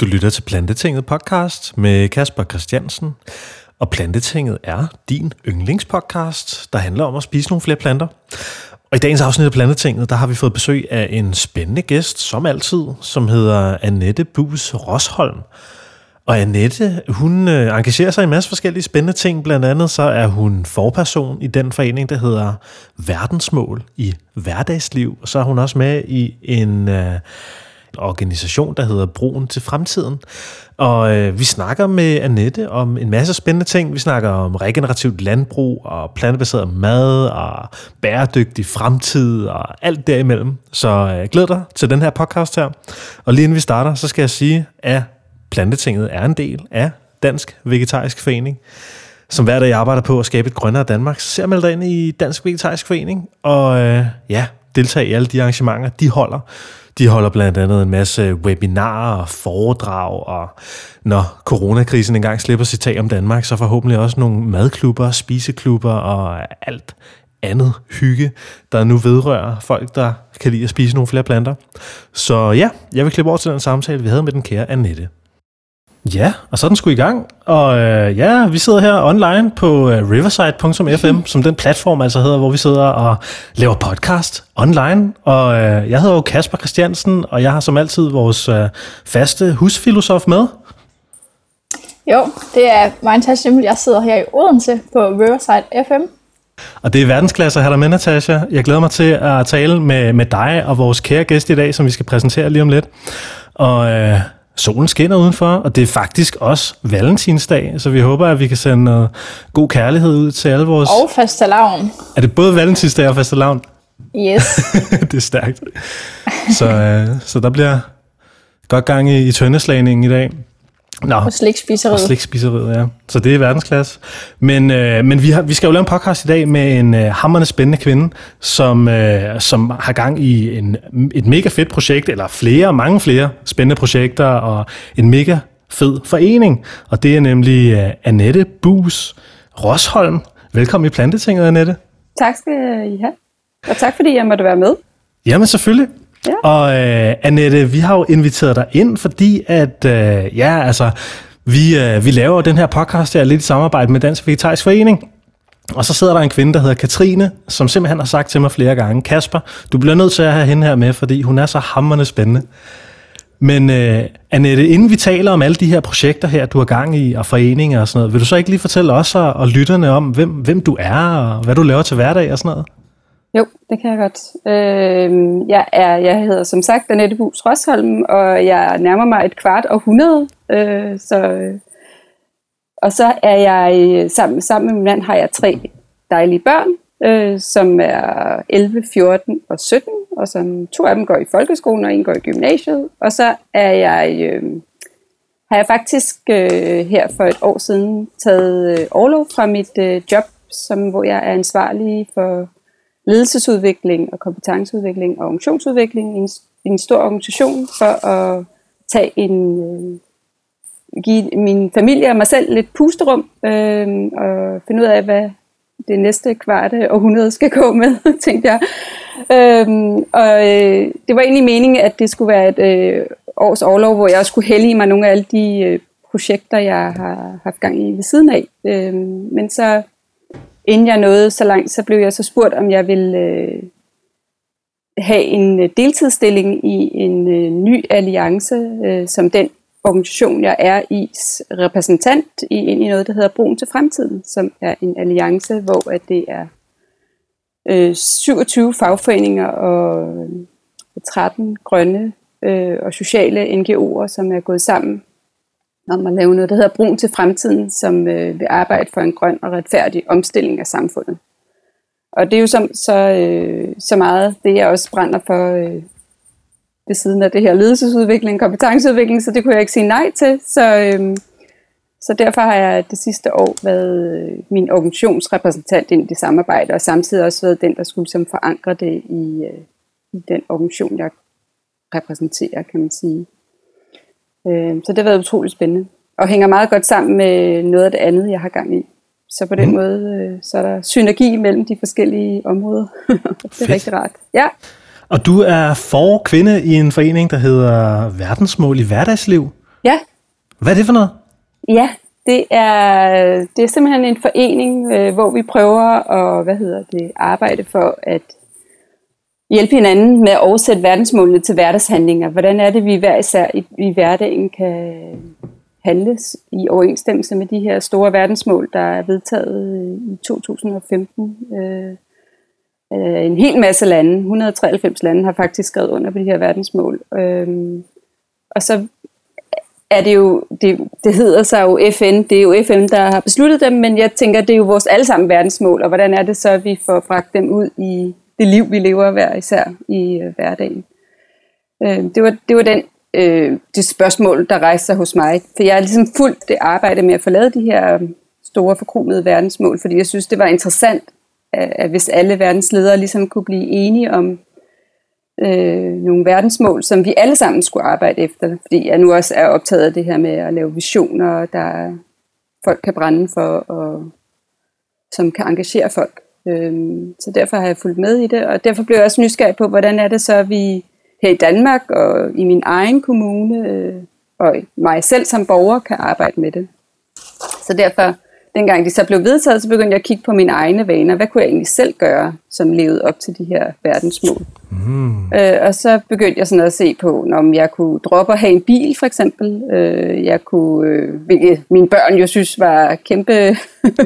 Du lytter til Plantetinget podcast med Kasper Christiansen. Og Plantetinget er din yndlingspodcast, der handler om at spise nogle flere planter. Og i dagens afsnit af Plantetinget, der har vi fået besøg af en spændende gæst, som altid, som hedder Annette Bus Rosholm. Og Annette, hun øh, engagerer sig i en masse forskellige spændende ting. Blandt andet så er hun forperson i den forening, der hedder Verdensmål i hverdagsliv. Og så er hun også med i en... Øh, organisation, der hedder Broen til Fremtiden. Og øh, vi snakker med Annette om en masse spændende ting. Vi snakker om regenerativt landbrug og plantebaseret mad og bæredygtig fremtid og alt derimellem. Så øh, glæd dig til den her podcast her. Og lige inden vi starter, så skal jeg sige, at Plantetinget er en del af Dansk Vegetarisk Forening som hver dag arbejder på at skabe et grønnere Danmark, så ser man dig ind i Dansk Vegetarisk Forening, og øh, ja, deltage i alle de arrangementer, de holder. De holder blandt andet en masse webinarer og foredrag, og når coronakrisen engang slipper sit tag om Danmark, så forhåbentlig også nogle madklubber, spiseklubber og alt andet hygge, der nu vedrører folk, der kan lide at spise nogle flere planter. Så ja, jeg vil klippe over til den samtale, vi havde med den kære Annette. Ja, og så er den sgu i gang. Og øh, ja, vi sidder her online på øh, riverside.fm, som den platform altså hedder, hvor vi sidder og laver podcast online. Og øh, jeg hedder jo Kasper Christiansen, og jeg har som altid vores øh, faste husfilosof med. Jo, det er mig, Natasha Jeg sidder her i Odense på Riverside FM. Og det er verdensklasse at have dig med, Natasha. Jeg glæder mig til at tale med, med dig og vores kære gæst i dag, som vi skal præsentere lige om lidt. Og øh, Solen skinner udenfor, og det er faktisk også valentinsdag, så vi håber, at vi kan sende noget god kærlighed ud til alle vores... Og fastelavn. Er det både valentinsdag og fastelavn? Yes. det er stærkt. Så, øh, så der bliver godt gang i, i tøndeslagningen i dag. Nå, og slikspiseriet. Og slikspiseriet, ja. Så det er verdensklasse. Men, øh, men vi, har, vi skal jo lave en podcast i dag med en øh, hammerende spændende kvinde, som, øh, som har gang i en, et mega fedt projekt, eller flere, mange flere spændende projekter, og en mega fed forening. Og det er nemlig øh, Annette Bus Rosholm. Velkommen i Plantetinget, Annette. Tak skal I have. Og tak fordi jeg måtte være med. Jamen selvfølgelig. Ja. Og øh, Annette, vi har jo inviteret dig ind, fordi at, øh, ja, altså, vi, øh, vi laver den her podcast her lidt i samarbejde med Dansk Vegetarisk Forening. Og så sidder der en kvinde, der hedder Katrine, som simpelthen har sagt til mig flere gange, Kasper, du bliver nødt til at have hende her med, fordi hun er så hammerende spændende. Men øh, Annette, inden vi taler om alle de her projekter her, du har gang i, og foreninger og sådan noget, vil du så ikke lige fortælle os og, og lytterne om, hvem, hvem du er, og hvad du laver til hverdag og sådan noget? Jo, det kan jeg godt. Øh, jeg, er, jeg hedder som sagt Annette Bus Rosholm, og jeg nærmer mig et kvart århundrede. Øh, så, og så er jeg, sammen, sammen med min mand, har jeg tre dejlige børn, øh, som er 11, 14 og 17, og som to af dem går i folkeskolen, og en går i gymnasiet. Og så er jeg, øh, har jeg faktisk øh, her for et år siden taget øh, overlov fra mit øh, job, som, hvor jeg er ansvarlig for ledelsesudvikling og kompetenceudvikling og organisationsudvikling i en, i en stor organisation for at tage en, øh, give min familie og mig selv lidt pusterum øh, og finde ud af, hvad det næste kvarte århundrede skal gå med, tænkte jeg. Øhm, og øh, det var egentlig meningen, at det skulle være et øh, års overlov, hvor jeg skulle hælde i mig nogle af alle de øh, projekter, jeg har haft gang i ved siden af. Øhm, men så inden jeg nåede så langt, så blev jeg så spurgt, om jeg ville øh, have en øh, deltidsstilling i en øh, ny alliance, øh, som den organisation, jeg er i, repræsentant i, ind i noget, der hedder Broen til Fremtiden, som er en alliance, hvor at det er øh, 27 fagforeninger og øh, 13 grønne øh, og sociale NGO'er, som er gået sammen om at lave noget, der hedder Brun til fremtiden, som øh, vil arbejde for en grøn og retfærdig omstilling af samfundet. Og det er jo så, så, øh, så meget det, jeg også brænder for øh, ved siden af det her ledelsesudvikling, kompetenceudvikling, så det kunne jeg ikke sige nej til. Så, øh, så derfor har jeg det sidste år været øh, min organisationsrepræsentant ind i det samarbejde, og samtidig også været den, der skulle som forankre det i, øh, i den organisation, jeg repræsenterer, kan man sige. Øh, så det har været utroligt spændende. Og hænger meget godt sammen med noget af det andet, jeg har gang i. Så på den mm. måde, øh, så er der synergi mellem de forskellige områder. det er Fedt. rigtig rart. Ja. Og du er for kvinde i en forening, der hedder Verdensmål i hverdagsliv. Ja. Hvad er det for noget? Ja, det er, det er simpelthen en forening, øh, hvor vi prøver at hvad hedder det, arbejde for at hjælpe hinanden med at oversætte verdensmålene til hverdagshandlinger. Hvordan er det, vi hver især i, i hverdagen kan handles i overensstemmelse med de her store verdensmål, der er vedtaget øh, i 2015. Øh, øh, en hel masse lande, 193 lande, har faktisk skrevet under på de her verdensmål. Øh, og så er det jo, det, det hedder sig jo FN, det er jo FN, der har besluttet dem, men jeg tænker, det er jo vores allesammen verdensmål, og hvordan er det så, at vi får bragt dem ud i det liv, vi lever hver især i øh, hverdagen. Øh, det, var, det var den, øh, det spørgsmål, der rejste sig hos mig, for jeg har ligesom fulgt det arbejde med at få lavet de her øh, store forkromede verdensmål, fordi jeg synes, det var interessant, at, at hvis alle verdensledere ligesom kunne blive enige om øh, nogle verdensmål, som vi alle sammen skulle arbejde efter. Fordi jeg nu også er optaget af det her med at lave visioner, der folk kan brænde for, og som kan engagere folk. Øhm, så derfor har jeg fulgt med i det, og derfor blev jeg også nysgerrig på, hvordan er det så, at vi her i Danmark og i min egen kommune, øh, og mig selv som borger, kan arbejde med det. Så derfor dengang de så blev vedtaget, så begyndte jeg at kigge på mine egne vaner. Hvad kunne jeg egentlig selv gøre, som levede op til de her verdensmål? Mm. Øh, og så begyndte jeg sådan at se på, om jeg kunne droppe at have en bil, for eksempel. Øh, jeg kunne, øh, hvilket mine børn jo synes var kæmpe,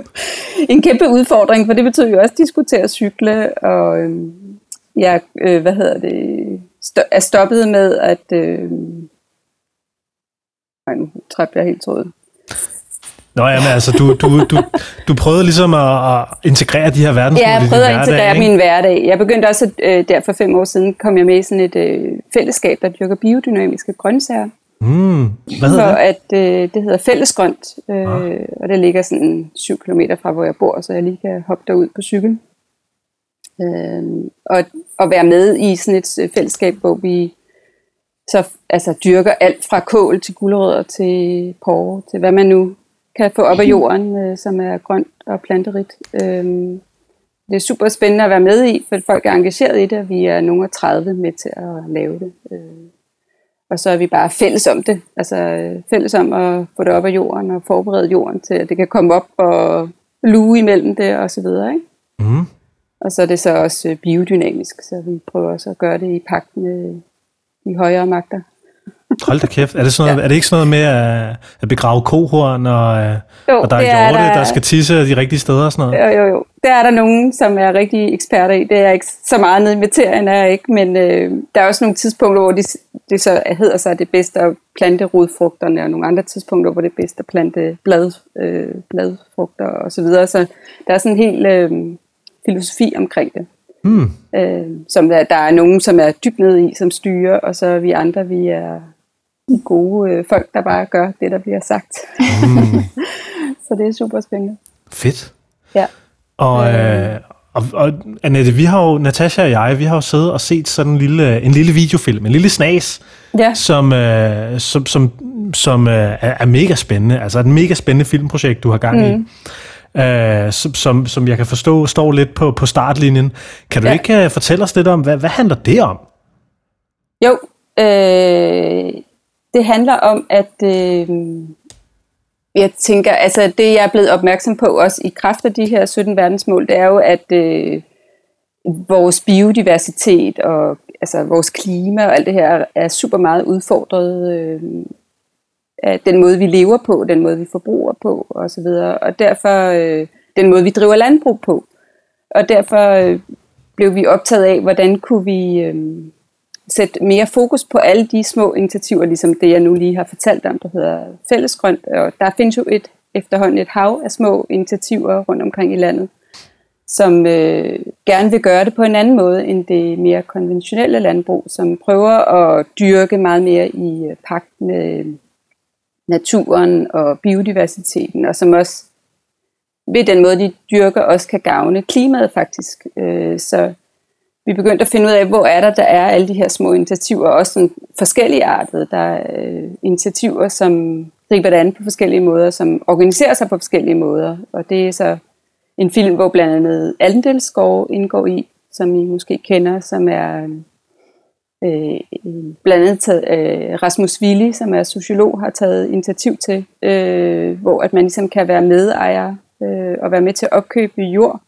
en kæmpe udfordring, for det betød jo også, at de skulle til at cykle. Og øh, jeg, øh, hvad hedder det, st- er stoppet med at... Øh, nej, nu træffer jeg helt trådet. Nå ja, men altså, du, du, du, du prøvede ligesom at, at integrere de her verdensmål Ja, jeg prøvede at integrere hverdag, min hverdag. Jeg begyndte også, øh, der for fem år siden, kom jeg med i sådan et øh, fællesskab, der dyrker biodynamiske grøntsager. Mm, hvad hedder for det? at øh, det hedder Fællesgrønt, øh, ah. og det ligger sådan 7 km fra, hvor jeg bor, så jeg lige kan hoppe derud på cykel. Øh, og, og være med i sådan et øh, fællesskab, hvor vi så altså, dyrker alt fra kål til gulerødder til porre, til hvad man nu kan få op af jorden, øh, som er grønt og planterigt. Øh, det er super spændende at være med i, for folk er engageret i det, og vi er nogle af 30 med til at lave det. Øh, og så er vi bare fælles om det, altså øh, fælles om at få det op af jorden og forberede jorden til, at det kan komme op og luge imellem det og så videre. Ikke? Mm. Og så er det så også øh, biodynamisk, så vi prøver også at gøre det i pagt med de højere magter. Hold da kæft. Er det, sådan noget, ja. er det ikke sådan noget med at, begrave kohorn, og, øh, jo, og der er hjorte, der... der skal tisse de rigtige steder og sådan noget? Jo, jo, jo. Der er der nogen, som er rigtig eksperter i. Det er ikke så meget nede i materien, er ikke, men øh, der er også nogle tidspunkter, hvor det, det så hedder sig, at det er bedst at plante rodfrugterne, og nogle andre tidspunkter, hvor det er bedst at plante blad, øh, bladfrugter og så videre. Så der er sådan en hel øh, filosofi omkring det. Hmm. Øh, som der, der er nogen, som er dybt nede i, som styrer, og så er vi andre, vi er gode øh, folk, der bare gør det, der bliver sagt. Mm. så det er super spændende. Fedt. Ja. Og, øh, og, og Annette, vi har jo, Natasha og jeg, vi har jo siddet og set sådan en lille, en lille videofilm, en lille snas, ja. som, øh, som, som, som øh, er, mega spændende. Altså et mega spændende filmprojekt, du har gang i. Mm. Uh, som, som, som jeg kan forstå står lidt på, på startlinjen. Kan du ja. ikke uh, fortælle os lidt om, hvad, hvad handler det om? Jo, øh, det handler om, at øh, jeg tænker, altså det jeg er blevet opmærksom på også i kraft af de her 17 verdensmål, det er jo, at øh, vores biodiversitet og altså vores klima og alt det her er super meget udfordret øh, af den måde, vi lever på, den måde, vi forbruger på osv. Og derfor øh, den måde, vi driver landbrug på. Og derfor øh, blev vi optaget af, hvordan kunne vi... Øh, sætte mere fokus på alle de små initiativer, ligesom det, jeg nu lige har fortalt om, der hedder Fællesgrønt. Og der findes jo et efterhånden et hav af små initiativer rundt omkring i landet, som øh, gerne vil gøre det på en anden måde end det mere konventionelle landbrug, som prøver at dyrke meget mere i øh, pagt med naturen og biodiversiteten, og som også ved den måde, de dyrker, også kan gavne klimaet faktisk. Øh, så vi begyndte at finde ud af, hvor er der, der er alle de her små initiativer, også sådan forskellige artede. Der er øh, initiativer, som griber det an på forskellige måder, som organiserer sig på forskellige måder. Og det er så en film, hvor blandt andet Aldendelskov indgår i, som I måske kender, som er øh, blandt andet taget, øh, Rasmus Willi, som er sociolog, har taget initiativ til, øh, hvor at man ligesom kan være medejer øh, og være med til at opkøbe jord,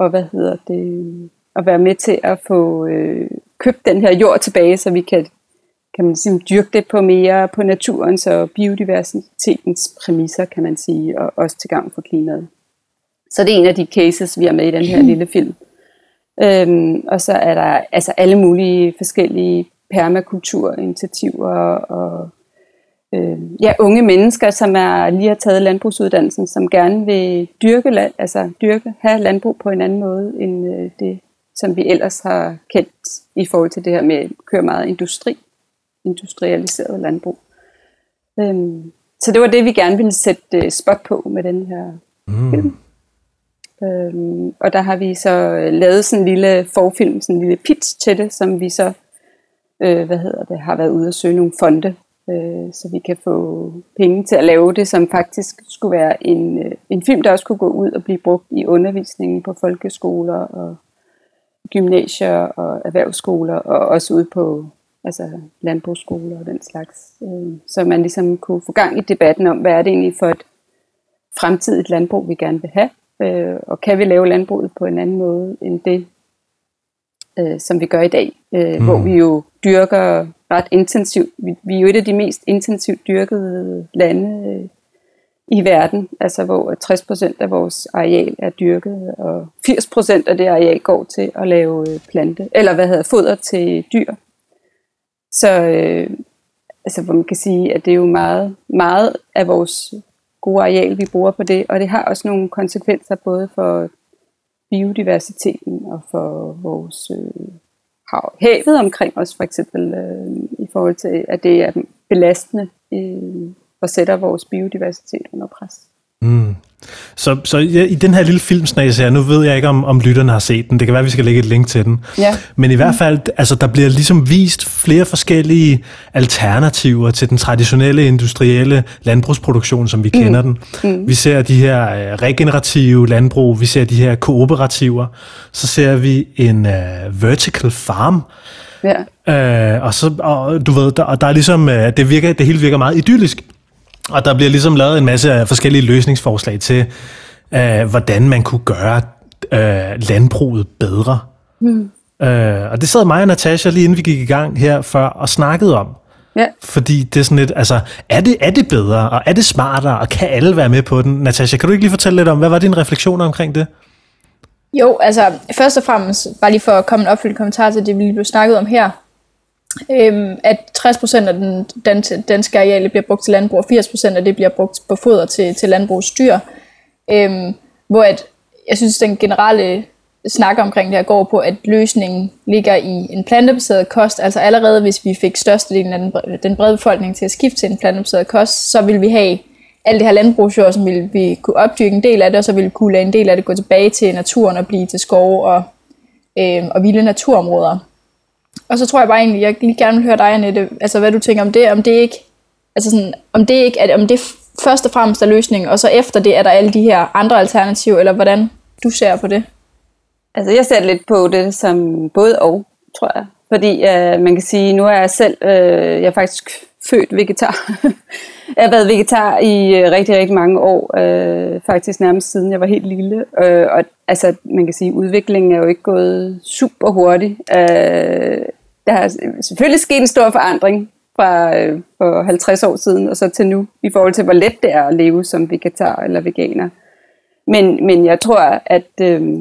og hvad hedder det, og være med til at få øh, købt den her jord tilbage, så vi kan, kan man sige, dyrke det på mere på naturens og biodiversitetens præmisser, kan man sige, og også til gang for klimaet. Så det er en af de cases, vi har med i den her lille film. Øhm, og så er der altså alle mulige forskellige permakulturinitiativer og øh, ja, unge mennesker, som er lige har taget landbrugsuddannelsen, som gerne vil dyrke, land, altså dyrke, have landbrug på en anden måde end øh, det, som vi ellers har kendt i forhold til det her med at køre meget industri, industrialiseret landbrug. Øhm, så det var det, vi gerne ville sætte øh, spot på med den her mm. film. Øhm, og der har vi så øh, lavet sådan en lille forfilm, sådan en lille pitch til det, som vi så øh, hvad hedder det, har været ude at søge nogle fonde, øh, så vi kan få penge til at lave det, som faktisk skulle være en, øh, en film, der også kunne gå ud og blive brugt i undervisningen på folkeskoler og gymnasier og erhvervsskoler, og også ude på altså landbrugsskoler og den slags. Øh, så man ligesom kunne få gang i debatten om, hvad er det egentlig for et fremtidigt landbrug, vi gerne vil have, øh, og kan vi lave landbruget på en anden måde end det, øh, som vi gør i dag, øh, mm. hvor vi jo dyrker ret intensivt. Vi, vi er jo et af de mest intensivt dyrkede lande øh, i verden, altså hvor 60% af vores areal er dyrket, og 80% af det areal går til at lave øh, plante, eller hvad hedder foder til dyr. Så øh, altså, hvor man kan sige, at det er jo meget, meget af vores gode areal, vi bruger på det, og det har også nogle konsekvenser både for biodiversiteten og for vores øh, hav, havet omkring os, for eksempel øh, i forhold til, at det er belastende øh, og sætter vores biodiversitet under pres. Mm. Så, så i den her lille filmsnas her, nu ved jeg ikke, om, om lytterne har set den, det kan være, at vi skal lægge et link til den. Ja. Men i hvert fald, altså, der bliver ligesom vist flere forskellige alternativer til den traditionelle industrielle landbrugsproduktion, som vi mm. kender den. Mm. Vi ser de her uh, regenerative landbrug, vi ser de her kooperativer, så ser vi en uh, vertical farm, Ja. Uh, og så, og, du ved, der, og der er ligesom, uh, det, virker, det hele virker meget idyllisk. Og der bliver ligesom lavet en masse forskellige løsningsforslag til, øh, hvordan man kunne gøre øh, landbruget bedre. Mm. Øh, og det sad mig og Natasha lige inden vi gik i gang her før og snakkede om. Ja. Fordi det er sådan lidt, altså, er det, er det bedre, og er det smartere, og kan alle være med på den? Natasha, kan du ikke lige fortælle lidt om, hvad var dine refleksioner omkring det? Jo, altså først og fremmest, bare lige for at komme en opfyldt kommentar til det, vi lige blev snakket om her, øhm, at 60% af den danske, danske areale bliver brugt til landbrug, og 80% af det bliver brugt på foder til, til landbrugsdyr. Øhm, hvor at, jeg synes, den generelle snak omkring det her går på, at løsningen ligger i en plantebaseret kost. Altså allerede hvis vi fik størstedelen af den, den brede befolkning til at skifte til en plantebaseret kost, så vil vi have alt det her landbrugsjord, som ville vi kunne opdyrke en del af det, og så vil vi kunne lade en del af det gå tilbage til naturen og blive til skove og, øh, og vilde naturområder. Og så tror jeg bare egentlig, jeg lige gerne vil høre dig, Annette, altså hvad du tænker om det, om det ikke, altså sådan, om det ikke, er, om det først og fremmest er løsningen, og så efter det er der alle de her andre alternativer, eller hvordan du ser på det? Altså jeg ser lidt på det som både og, tror jeg. Fordi øh, man kan sige, nu er jeg selv, øh, jeg er faktisk født vegetar. jeg har været vegetar i øh, rigtig, rigtig mange år, øh, faktisk nærmest siden jeg var helt lille. Øh, og altså, man kan sige, udviklingen er jo ikke gået super hurtigt. Øh, der har selvfølgelig sket en stor forandring fra øh, for 50 år siden og så til nu, i forhold til hvor let det er at leve som vegetar eller veganer. Men, men jeg tror, at øh,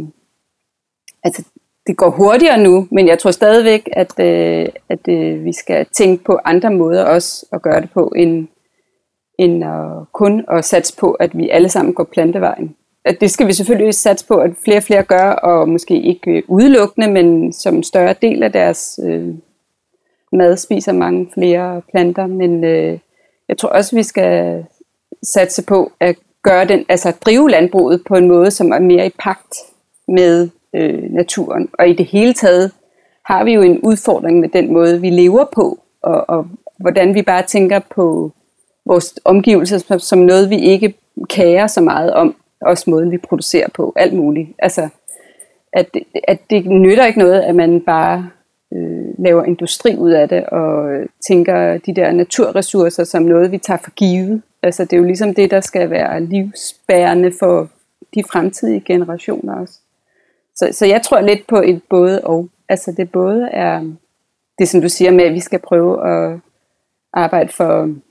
altså, det går hurtigere nu, men jeg tror stadigvæk, at, øh, at øh, vi skal tænke på andre måder også at gøre det på, end, end at kun at satse på, at vi alle sammen går plantevejen. At det skal vi selvfølgelig satse på, at flere og flere gør, og måske ikke øh, udelukkende, men som større del af deres øh, mad spiser mange flere planter. Men øh, jeg tror også, vi skal satse på at gøre den, altså drive landbruget på en måde, som er mere i pagt med øh, naturen. Og i det hele taget har vi jo en udfordring med den måde, vi lever på, og, og hvordan vi bare tænker på vores omgivelser som, som noget, vi ikke kærer så meget om, også måden, vi producerer på, alt muligt. Altså, at, at det nytter ikke noget, at man bare øh, laver industri ud af det, og tænker de der naturressourcer som noget, vi tager for givet. Altså det er jo ligesom det, der skal være livsbærende for de fremtidige generationer også. Så, så jeg tror lidt på et både og. Altså det både er um, det, som du siger med, at vi skal prøve at arbejde for, um,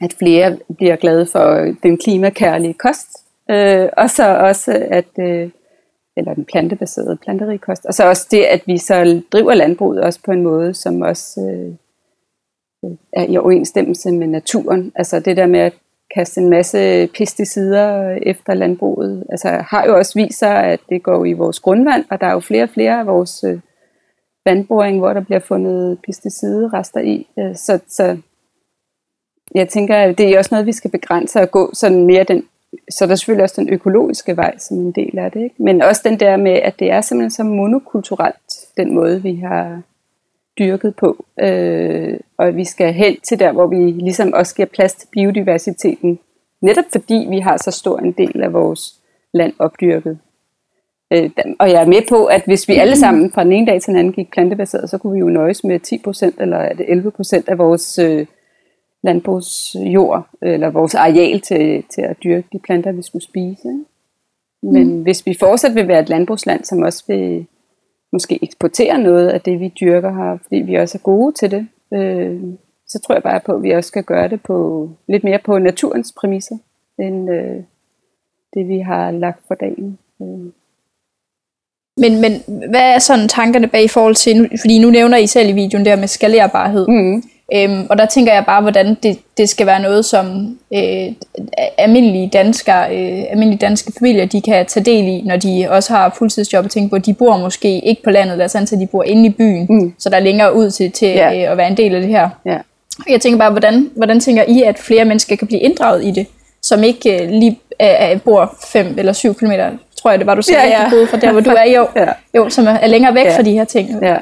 at flere bliver glade for den klimakærlige kost, øh, og så også, at øh, eller den plantebaserede planterige kost, og så også det, at vi så driver landbruget også på en måde, som også øh, øh er i overensstemmelse med naturen. Altså det der med at kaste en masse pesticider efter landbruget, altså har jo også vist sig, at det går i vores grundvand, og der er jo flere og flere af vores øh, vandboring, hvor der bliver fundet pesticidrester i. Øh, så, så jeg tænker, at det er også noget, vi skal begrænse og gå sådan mere den, så er der selvfølgelig også den økologiske vej som en del af det. Ikke? Men også den der med, at det er simpelthen så monokulturelt, den måde, vi har dyrket på. Øh, og vi skal hen til der, hvor vi ligesom også giver plads til biodiversiteten. Netop fordi vi har så stor en del af vores land opdyrket. Øh, og jeg er med på, at hvis vi alle sammen fra den ene dag til den anden gik plantebaseret, så kunne vi jo nøjes med 10% eller er det 11% af vores øh, landbrugsjord, eller vores areal til, til at dyrke de planter, vi skulle spise. Men mm. hvis vi fortsat vil være et landbrugsland, som også vil måske eksportere noget af det, vi dyrker her, fordi vi også er gode til det, øh, så tror jeg bare på, at vi også skal gøre det på lidt mere på naturens præmisser, end øh, det, vi har lagt for dagen. Øh. Men, men hvad er sådan tankerne bag i forhold til, fordi nu nævner I selv i videoen der med skalerbarhed. Mm. Øhm, og der tænker jeg bare, hvordan det, det skal være noget, som øh, almindelige, danskere, øh, almindelige danske familier, de kan tage del i, når de også har fuldtidsjob og tænke på, at de bor måske ikke på landet, lad os de bor inde i byen, mm. så der er længere ud til, til yeah. øh, at være en del af det her. Yeah. Jeg tænker bare, hvordan, hvordan tænker I, at flere mennesker kan blive inddraget i det, som ikke øh, lige øh, bor 5 eller 7 km tror jeg, det var, du sagde, ja, ja. fra der, hvor du er, jo, ja. jo som er længere væk ja. fra de her ting. Ja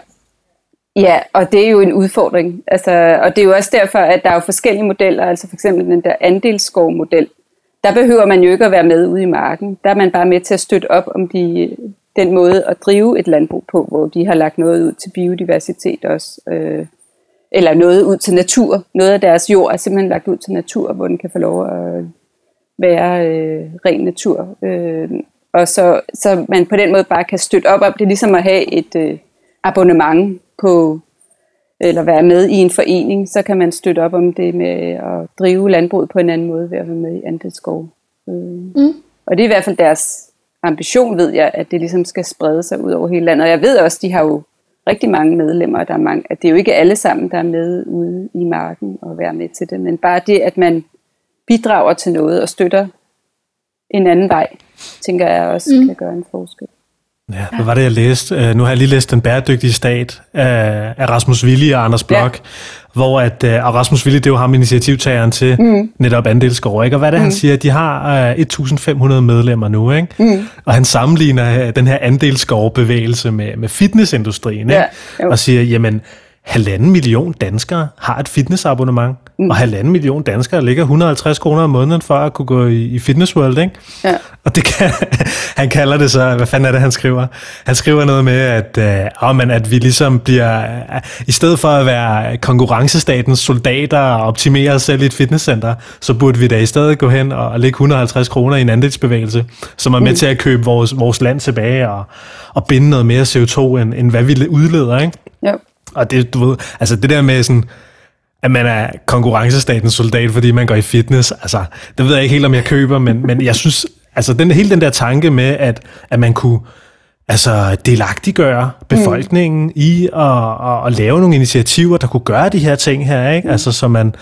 ja, og det er jo en udfordring. Altså, og det er jo også derfor, at der er jo forskellige modeller, altså for eksempel den der andelsskovmodel. Der behøver man jo ikke at være med ude i marken. Der er man bare med til at støtte op om de, den måde at drive et landbrug på, hvor de har lagt noget ud til biodiversitet også. Øh, eller noget ud til natur. Noget af deres jord er simpelthen lagt ud til natur, hvor den kan få lov at være øh, ren natur. Øh, og så, så man på den måde bare kan støtte op om det, ligesom at have et øh, abonnement på, eller være med i en forening, så kan man støtte op om det med at drive landbruget på en anden måde ved at være med i andelsskov. Øh. Mm. Og det er i hvert fald deres ambition, ved jeg, at det ligesom skal sprede sig ud over hele landet. Og jeg ved også, de har jo rigtig mange medlemmer, der er mange, at det er jo ikke alle sammen, der er med ude i marken og være med til det, men bare det, at man bidrager til noget og støtter en anden vej, tænker jeg også mm. kan gøre en forskel. Ja, hvad var det, jeg læste? Uh, nu har jeg lige læst Den bæredygtige stat af, af Rasmus Willi og Anders Blok, ja. hvor at, uh, og Rasmus Willi, det er jo ham initiativtageren til mm. netop andelsskov, ikke? Og hvad er det, mm. han siger? De har uh, 1.500 medlemmer nu, ikke? Mm. Og han sammenligner uh, den her andelsskovbevægelse med, med fitnessindustrien, ikke? Ja, og siger, jamen, halvanden million danskere har et fitnessabonnement, mm. og halvanden million danskere ligger 150 kroner om måneden for at kunne gå i, i Fitness World, ikke? Ja. Og det kan, han kalder det så, hvad fanden er det, han skriver? Han skriver noget med, at, øh, oh, man, at vi ligesom bliver, øh, i stedet for at være konkurrencestatens soldater og optimere os selv i et fitnesscenter, så burde vi da i stedet gå hen og, og lægge 150 kroner i en andelsbevægelse, som er med mm. til at købe vores, vores land tilbage og, og binde noget mere CO2, end, end hvad vi udleder, ikke? Ja. Og det, du ved, altså det der med sådan, at man er konkurrencestatens soldat, fordi man går i fitness, altså, det ved jeg ikke helt, om jeg køber, men, men jeg synes, altså den, hele den der tanke med, at, at man kunne altså delagtiggøre befolkningen mm. i at, at, at lave nogle initiativer, der kunne gøre de her ting her, ikke? Mm. Altså, så man,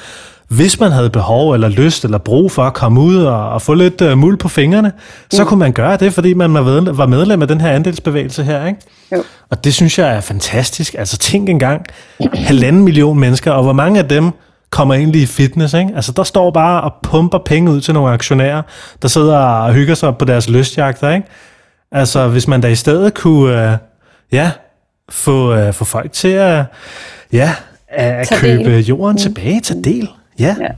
hvis man havde behov eller lyst eller brug for at komme ud og, og få lidt uh, muld på fingrene, mm. så kunne man gøre det, fordi man var medlem af den her andelsbevægelse her. Ikke? Jo. Og det synes jeg er fantastisk. Altså tænk engang, halvanden million mennesker, og hvor mange af dem kommer egentlig i fitness. Ikke? Altså der står bare og pumper penge ud til nogle aktionærer, der sidder og hygger sig på deres lystjagter. Ikke? Altså hvis man da i stedet kunne uh, ja, få, uh, få folk til at, ja, at købe del. jorden mm. tilbage, til del. Ja. ja.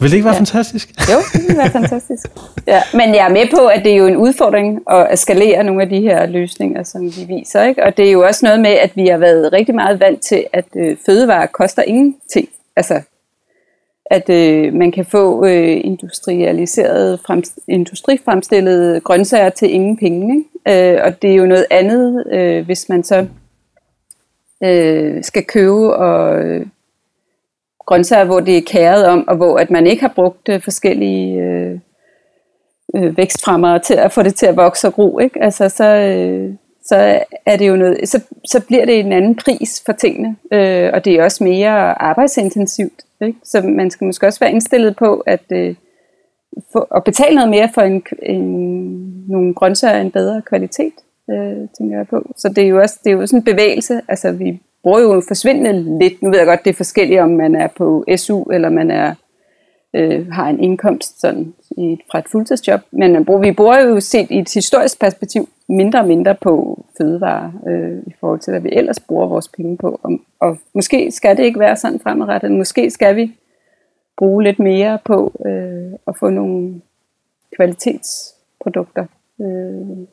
Vil det ikke være Ja. fantastisk? Jo, det ville være fantastisk. Ja, men jeg er med på, at det er jo en udfordring at skalere nogle af de her løsninger, som vi viser. Ikke? Og det er jo også noget med, at vi har været rigtig meget vant til, at øh, fødevarer koster ingenting. Altså, at øh, man kan få øh, industrialiserede, fremst- industrifremstillede grøntsager til ingen penge. Ikke? Øh, og det er jo noget andet, øh, hvis man så øh, skal købe og øh, grøntsager, hvor det er kæret om, og hvor at man ikke har brugt øh, forskellige øh, øh, vækstfremmere til at få det til at vokse og gro, ikke? Altså, så, øh, så er det jo noget, så, så bliver det en anden pris for tingene, øh, og det er også mere arbejdsintensivt, ikke? Så man skal måske også være indstillet på, at øh, få, at betale noget mere for en, en, nogle grøntsager af en bedre kvalitet, øh, tænker jeg på. Så det er jo også det er jo sådan en bevægelse, altså vi bruger jo forsvindende lidt. Nu ved jeg godt, det er forskelligt, om man er på SU, eller man er øh, har en indkomst sådan, i, et- fra et fuldtidsjob. Men man bruger, vi bruger jo set i et historisk perspektiv mindre og mindre på fødevarer, øh, i forhold til, hvad vi ellers bruger vores penge på. Og, og måske skal det ikke være sådan fremadrettet. Måske skal vi bruge lidt mere på øh, at få nogle kvalitetsprodukter øh,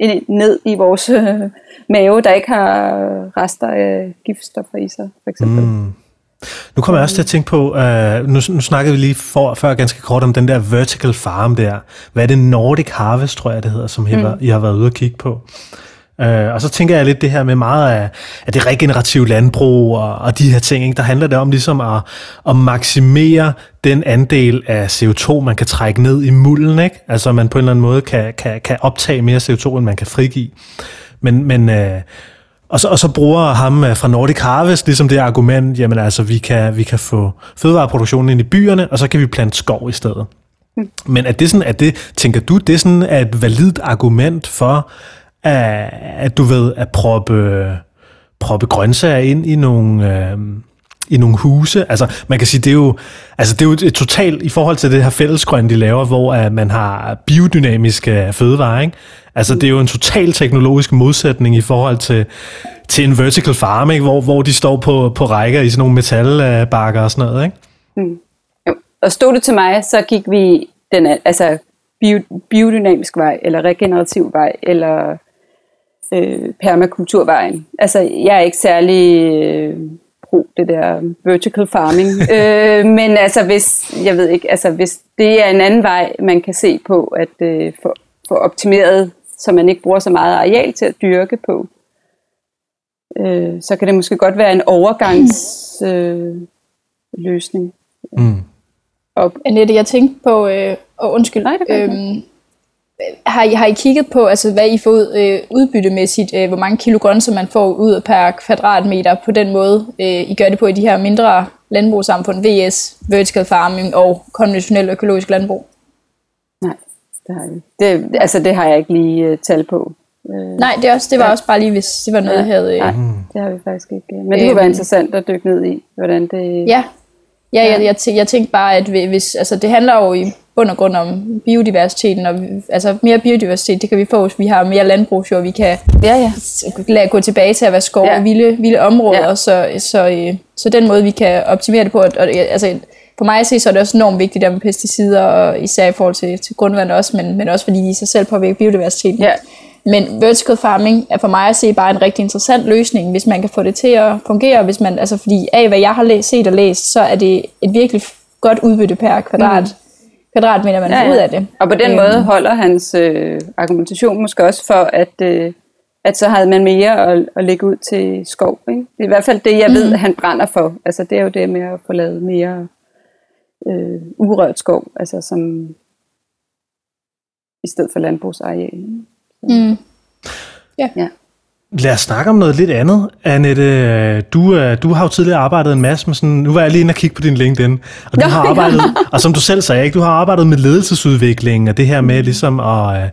ind- ned i vores øh, mave, der ikke har rester af giftstoffer i sig, for eksempel. Mm. Nu kommer jeg også til at tænke på, uh, nu, nu snakkede vi lige for, før ganske kort om den der vertical farm der. Hvad er det? Nordic Harvest, tror jeg det hedder, som I, har, I har været ude at kigge på. Uh, og så tænker jeg lidt det her med meget af, af det regenerative landbrug og, og de her ting. Ikke? Der handler det om ligesom at, at maksimere den andel af CO2, man kan trække ned i mulden. Ikke? Altså man på en eller anden måde kan, kan, kan optage mere CO2, end man kan frigive. Men, men uh, og så, og så bruger ham øh, fra Nordic Harvest ligesom det argument, jamen altså, vi kan, vi kan få fødevareproduktionen ind i byerne, og så kan vi plante skov i stedet. Mm. Men er det sådan, at det, tænker du, det er sådan er et validt argument for, at, at du ved, at proppe, proppe grøntsager ind i nogle, øh, i nogle huse. Altså, man kan sige, det er jo, altså, det er jo et, totalt, i forhold til det her fællesgrøn, de laver, hvor uh, man har biodynamiske øh, fødevarer, ikke? Altså, det er jo en total teknologisk modsætning i forhold til, til en vertical farm, ikke? Hvor, hvor de står på, på rækker i sådan nogle metalbakker og sådan noget, ikke? Mm. Jo. Og stod det til mig, så gik vi den altså bio, biodynamisk vej, eller regenerativ vej, eller øh, permakulturvejen. Altså, jeg er ikke særlig øh, pro det der vertical farming, øh, men altså, hvis, jeg ved ikke, altså, hvis det er en anden vej, man kan se på, at øh, få, få optimeret, så man ikke bruger så meget areal til at dyrke på, øh, så kan det måske godt være en overgangsløsning. Øh, løsning. Mm. Og Annette, jeg tænkte på, øh, og undskyld, Nej, det øhm, har, I, har I kigget på, altså, hvad I får ud øh, udbyttemæssigt, øh, hvor mange kilo grøntsager man får ud per kvadratmeter på den måde, øh, I gør det på i de her mindre landbrugssamfund, VS, vertical farming og konventionel økologisk landbrug? Nej, det har jeg ikke. Det, altså, det har jeg ikke lige uh, tal på. Uh, Nej, det, også, det var Ja. også bare lige, hvis det var noget, Ja. jeg havde... Øh, Nej, det har vi faktisk ikke. øh. Men det kunne være Øhm. interessant at dykke ned i, hvordan det... Ja, ja jeg, jeg, tæ- jeg tænkte bare, at hvis, altså, det handler jo i bund og grund om biodiversiteten, og altså mere biodiversitet, det kan vi få, hvis vi har mere landbrugsjord, vi kan ja. ja. lade gå tilbage til at være skov Ja. og vilde, vilde områder, Ja. så, så, øh, så den måde, vi kan optimere det på, og, og, altså, for mig at se, så er det også enormt vigtigt der med pesticider, og især i forhold til, til grundvand også, men, men også fordi de i sig selv påvirker biodiversiteten. Ja. Men vertical farming er for mig at se bare en rigtig interessant løsning, hvis man kan få det til at fungere, hvis man, altså fordi af hvad jeg har læst, set og læst, så er det et virkelig godt udbytte per kvadrat, mm. Kvadratmeter, man ja, får ud af det. Og på den Øhm. måde holder hans øh, argumentation måske også for, at, øh, at så havde man mere at, at lægge ud til skov. Ikke? Det er i hvert fald det, jeg ved, han brænder for. Altså, det er jo det med at få lavet mere øh, urørt skov, altså som i stedet for landbrugsareal. Mm. Ja. Lad os snakke om noget lidt andet, Annette. Du, øh, du har jo tidligere arbejdet en masse med sådan, nu var jeg lige inde og kigge på din LinkedIn, og du har arbejdet, og som du selv sagde, ikke, du har arbejdet med ledelsesudvikling, og det her med ligesom at, øh,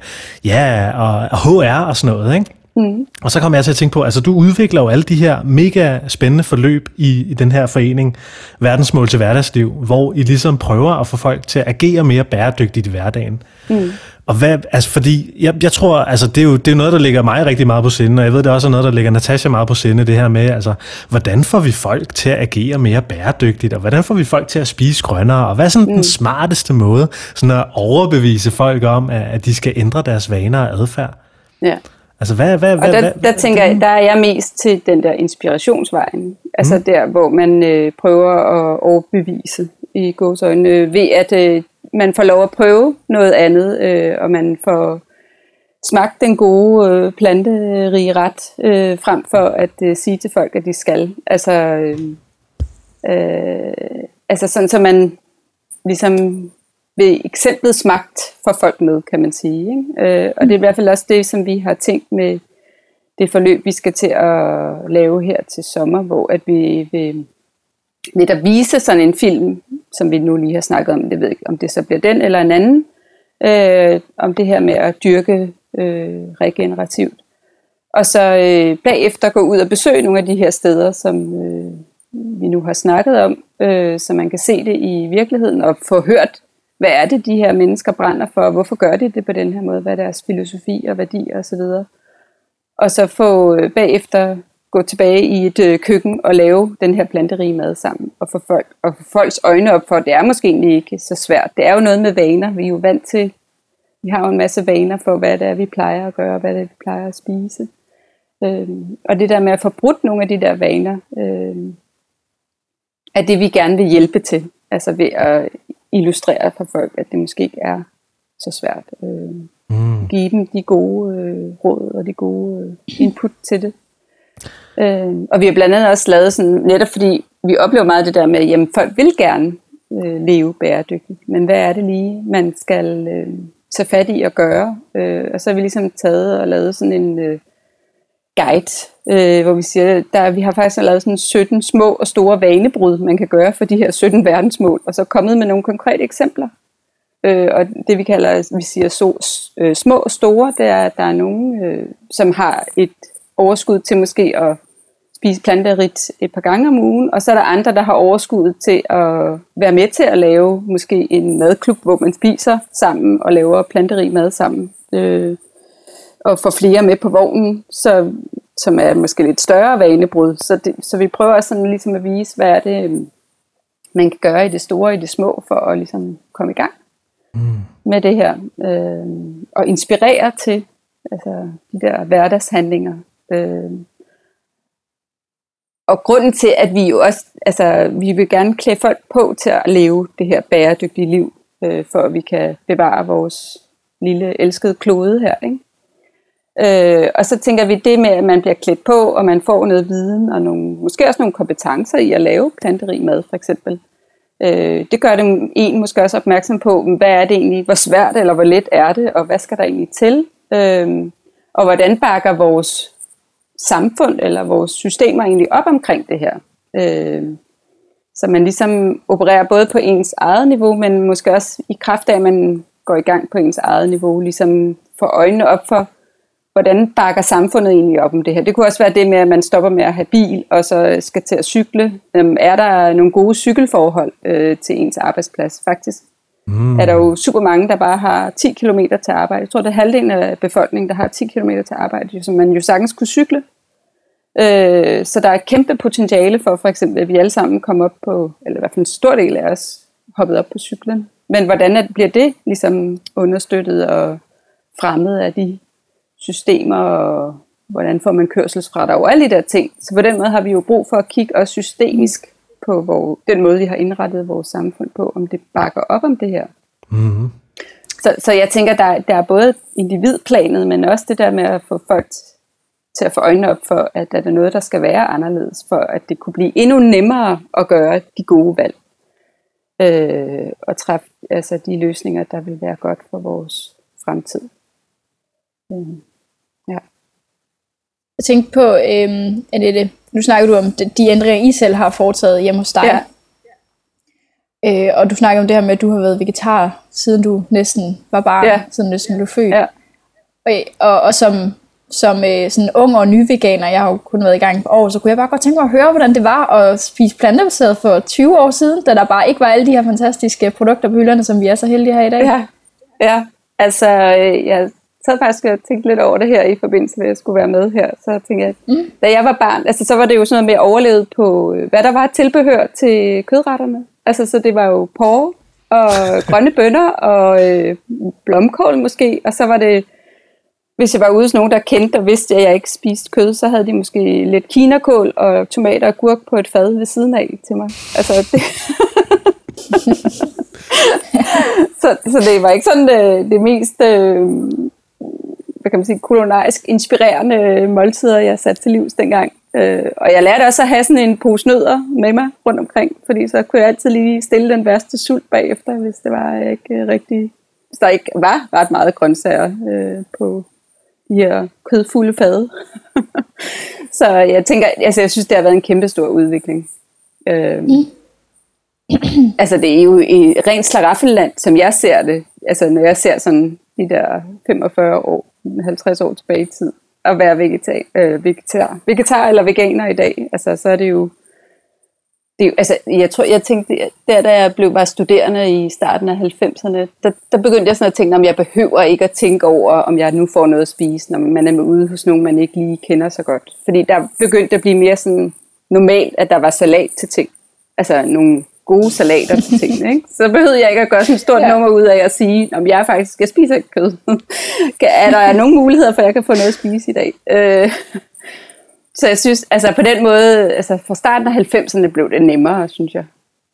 ja, og, og HR og sådan noget, ikke? Mm. Og så kommer jeg til at tænke på, altså du udvikler jo alle de her mega spændende forløb i, i den her forening, Verdensmål til hverdagsliv, hvor I ligesom prøver at få folk til at agere mere bæredygtigt i hverdagen. Mm. Og hvad, altså fordi, jeg, jeg tror, altså det er, jo, det er noget, der ligger mig rigtig meget på sinde, og jeg ved, det er også noget, der ligger Natasha meget på sinde, det her med, altså, hvordan får vi folk til at agere mere bæredygtigt, og hvordan får vi folk til at spise grønnere, og hvad er sådan mm. den smarteste måde, sådan at overbevise folk om, at, at de skal ændre deres vaner og adfærd? Ja. Altså, hvad, hvad, og hvad, der, hvad, der tænker jeg, der er jeg mest til den der inspirationsvejen. Altså mm. der, hvor man øh, prøver at overbevise i gåsøjne, øh, ved at øh, man får lov at prøve noget andet, øh, og man får smagt den gode øh, planterige ret, øh, frem for at øh, sige til folk, at de skal. Altså, øh, øh, altså sådan, så man ligesom ved eksemplets magt for folk med, kan man sige. Ikke? Øh, og det er i hvert fald også det, som vi har tænkt med det forløb, vi skal til at lave her til sommer, hvor at vi vil netop vise sådan en film, som vi nu lige har snakket om, det ved ikke, om det så bliver den eller en anden, øh, om det her med at dyrke øh, regenerativt. Og så øh, bagefter gå ud og besøge nogle af de her steder, som øh, vi nu har snakket om, øh, så man kan se det i virkeligheden og få hørt, hvad er det, de her mennesker brænder for, og hvorfor gør de det på den her måde, hvad er deres filosofi og værdier osv. Og, og så få øh, bagefter gå tilbage i et øh, køkken og lave den her planterige mad sammen, og få, folk, og få folks øjne op for, at det er måske egentlig ikke så svært. Det er jo noget med vaner. Vi er jo vant til, vi har jo en masse vaner for, hvad det er, vi plejer at gøre, og hvad det er, vi plejer at spise. Øhm, og det der med at få brudt nogle af de der vaner, øhm, er det, vi gerne vil hjælpe til. Altså ved at illustrere for folk, at det måske ikke er så svært. Øh, mm. Give dem de gode øh, råd og de gode øh, input til det. Øh, og vi har blandt andet også lavet sådan, netop fordi vi oplever meget det der med, at folk vil gerne øh, leve bæredygtigt, men hvad er det lige, man skal øh, tage fat i at gøre? Øh, og så har vi ligesom taget og lavet sådan en øh, guide, øh, hvor vi siger, der, vi har faktisk lavet sådan 17 små og store vanebrud, man kan gøre for de her 17 verdensmål, og så kommet med nogle konkrete eksempler. Øh, og det vi kalder, vi siger så, øh, små og store, det er, at der er nogen, øh, som har et overskud til måske at spise planterigt et par gange om ugen, og så er der andre, der har overskud til at være med til at lave måske en madklub, hvor man spiser sammen og laver planterig mad sammen. Øh, og få flere med på vognen, så, som er måske lidt større vanebrud. Så, det, så vi prøver sådan ligesom at vise, hvad er det, øhm, man kan gøre i det store og i det små, for at ligesom komme i gang mm. med det her. Øh, og inspirere til altså, de der hverdagshandlinger. Øh, og grunden til, at vi jo også, altså vi vil gerne klæde folk på til at leve det her bæredygtige liv, øh, for at vi kan bevare vores lille elskede klode her, ikke? Øh, og så tænker vi det med, at man bliver klædt på, og man får noget viden, og nogle, måske også nogle kompetencer i at lave planterig mad, for eksempel. Øh, det gør dem en måske også opmærksom på, hvad er det egentlig, hvor svært eller hvor let er det, og hvad skal der egentlig til? Øh, og hvordan bakker vores samfund eller vores systemer egentlig op omkring det her? Øh, så man ligesom opererer både på ens eget niveau, men måske også i kraft af, at man går i gang på ens eget niveau, ligesom får øjnene op for, hvordan bakker samfundet egentlig op om det her? Det kunne også være det med, at man stopper med at have bil, og så skal til at cykle. Øhm, er der nogle gode cykelforhold øh, til ens arbejdsplads? Faktisk mm. er der jo super mange, der bare har 10 km til arbejde. Jeg tror, det er halvdelen af befolkningen, der har 10 km til arbejde, som man jo sagtens kunne cykle. Øh, så der er et kæmpe potentiale for for eksempel, at vi alle sammen kommer op på, eller i hvert fald en stor del af os, hoppet op på cyklen. Men hvordan bliver det ligesom understøttet og fremmet af de systemer, og hvordan får man kørselsfradrag og alle de der ting. Så på den måde har vi jo brug for at kigge også systemisk på hvor, den måde, vi har indrettet vores samfund på, om det bakker op om det her. Mm-hmm. Så, så jeg tænker, der, der er både individplanet, men også det der med at få folk til at få øjnene op for, at der er noget, der skal være anderledes, for at det kunne blive endnu nemmere at gøre de gode valg. Øh, og træffe altså, de løsninger, der vil være godt for vores fremtid. Øh. Jeg tænkte på, øhm, det, nu snakker du om de, ændringer, I selv har foretaget hjemme hos dig. Ja. Øh, og du snakker om det her med, at du har været vegetar, siden du næsten var barn, ja. siden du næsten blev født. Ja. Og, og, og som som øh, sådan ung og ny veganer, jeg har jo kun været i gang på år, så kunne jeg bare godt tænke mig at høre, hvordan det var at spise plantebaseret for 20 år siden, da der bare ikke var alle de her fantastiske produkter på hylderne, som vi er så heldige her i dag. Ja, ja. altså øh, jeg sad faktisk og tænkte lidt over det her i forbindelse med, at jeg skulle være med her. Så tænkte jeg, mm. da jeg var barn, altså, så var det jo sådan noget med at overleve på, øh, hvad der var tilbehør til kødretterne. Altså, så det var jo porre og grønne bønner og øh, blomkål måske, og så var det, hvis jeg var ude hos nogen, der kendte og vidste, at jeg ikke spiste kød, så havde de måske lidt kinakål og tomater og gurk på et fad ved siden af til mig. Altså, det så, så det var ikke sådan det, øh, det mest øh, hvad kan man sige, kulinarisk inspirerende måltider, jeg satte til livs dengang. Øh, og jeg lærte også at have sådan en pose nødder med mig rundt omkring, fordi så kunne jeg altid lige stille den værste sult bagefter, hvis det var ikke rigtig, hvis der ikke var ret meget grøntsager øh, på de her kødfulde fade. så jeg tænker, altså jeg synes, det har været en kæmpe stor udvikling. Øh, mm. altså det er jo i rent slaraffenland, som jeg ser det. Altså når jeg ser sådan de der 45 år, 50 år tilbage i tid, at være vegetar, øh, vegetar, vegetar eller veganer i dag, altså så er det jo, det er jo altså, jeg tror, jeg tænkte, der da jeg blev var studerende i starten af 90'erne, der, der begyndte jeg sådan at tænke, om jeg behøver ikke at tænke over, om jeg nu får noget at spise, når man er ude hos nogen, man ikke lige kender så godt. Fordi der begyndte at blive mere sådan normalt, at der var salat til ting. Altså nogle gode salater til tingene. Ikke? Så behøvede jeg ikke at gøre sådan et stort ja. nummer ud af at sige, om jeg faktisk jeg spiser ikke kød. er der nogle muligheder for, at jeg kan få noget at spise i dag? Øh, så jeg synes, altså på den måde, altså fra starten af 90'erne blev det nemmere, synes jeg.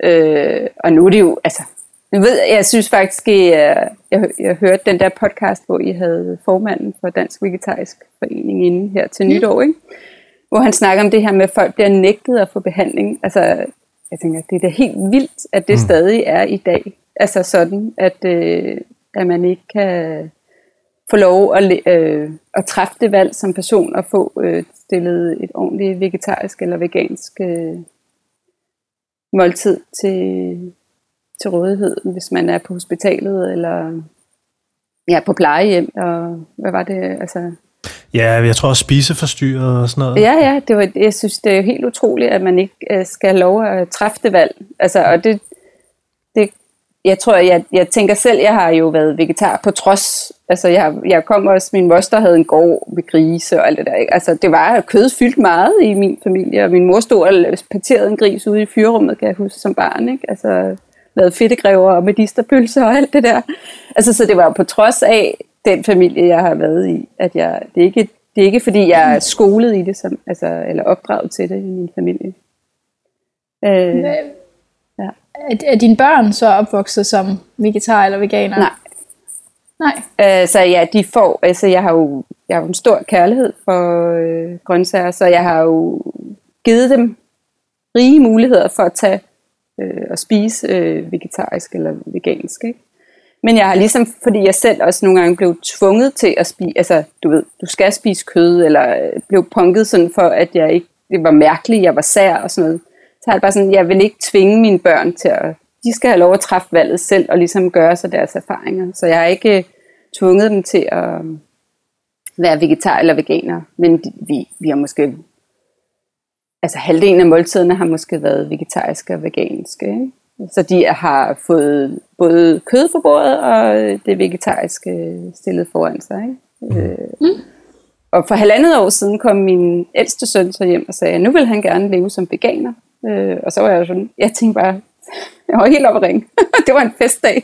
Øh, og nu er det jo, altså, jeg, ved, jeg synes faktisk, jeg, jeg, jeg hørte den der podcast, hvor I havde formanden for Dansk Vegetarisk Forening inden her til mm. nytår, ikke? hvor han snakker om det her med, at folk bliver nægtet at få behandling. Altså, jeg tænker, det er da helt vildt, at det mm. stadig er i dag. Altså sådan, at, øh, at man ikke kan få lov at, øh, at træffe det valg som person og få øh, stillet et ordentligt vegetarisk eller vegansk øh, måltid til, til rådighed, hvis man er på hospitalet eller ja, på plejehjem. Og hvad var det? Altså, Ja, jeg tror også spiseforstyrret og sådan noget. Ja, ja, det var, jeg synes, det er helt utroligt, at man ikke øh, skal have lov at træffe det valg. Altså, og det, det, jeg tror, jeg, jeg tænker selv, jeg har jo været vegetar på trods. Altså, jeg, jeg kom også, min moster havde en gård med grise og alt det der. Ikke? Altså, det var kød fyldt meget i min familie, og min mor stod og parterede en gris ude i fyrrummet, kan jeg huske, som barn. Ikke? Altså, lavede fedtegræver og medisterpølser og alt det der. Altså, så det var på trods af, den familie, jeg har været i. At jeg, det, er ikke, det er ikke, fordi jeg er skolet i det, som, altså, eller opdraget til det i min familie. Øh, ja. er, er dine børn så opvokset som vegetar eller veganer? Nej. Nej. Øh, så ja, de får, altså jeg har jo, jeg har jo en stor kærlighed for øh, grøntsager, så jeg har jo givet dem rige muligheder for at tage øh, og spise øh, vegetarisk eller vegansk. Ikke? Men jeg har ligesom, fordi jeg selv også nogle gange blev tvunget til at spise, altså du ved, du skal spise kød, eller øh, blev punket sådan for, at jeg ikke, det var mærkeligt, jeg var sær og sådan noget. Så har jeg bare sådan, jeg vil ikke tvinge mine børn til at, de skal have lov at træffe valget selv, og ligesom gøre sig deres erfaringer. Så jeg har ikke øh, tvunget dem til at øh, være vegetar eller veganer, men vi, vi har måske, altså halvdelen af måltiderne har måske været vegetariske og veganske, ikke? Så de har fået både kød på bordet og det vegetariske stillet foran sig. Ikke? Mm. Øh. Og for halvandet år siden kom min ældste søn så hjem og sagde, at nu vil han gerne leve som veganer. Øh, og så var jeg sådan, jeg tænkte bare, jeg var helt op at ringe. det var en festdag.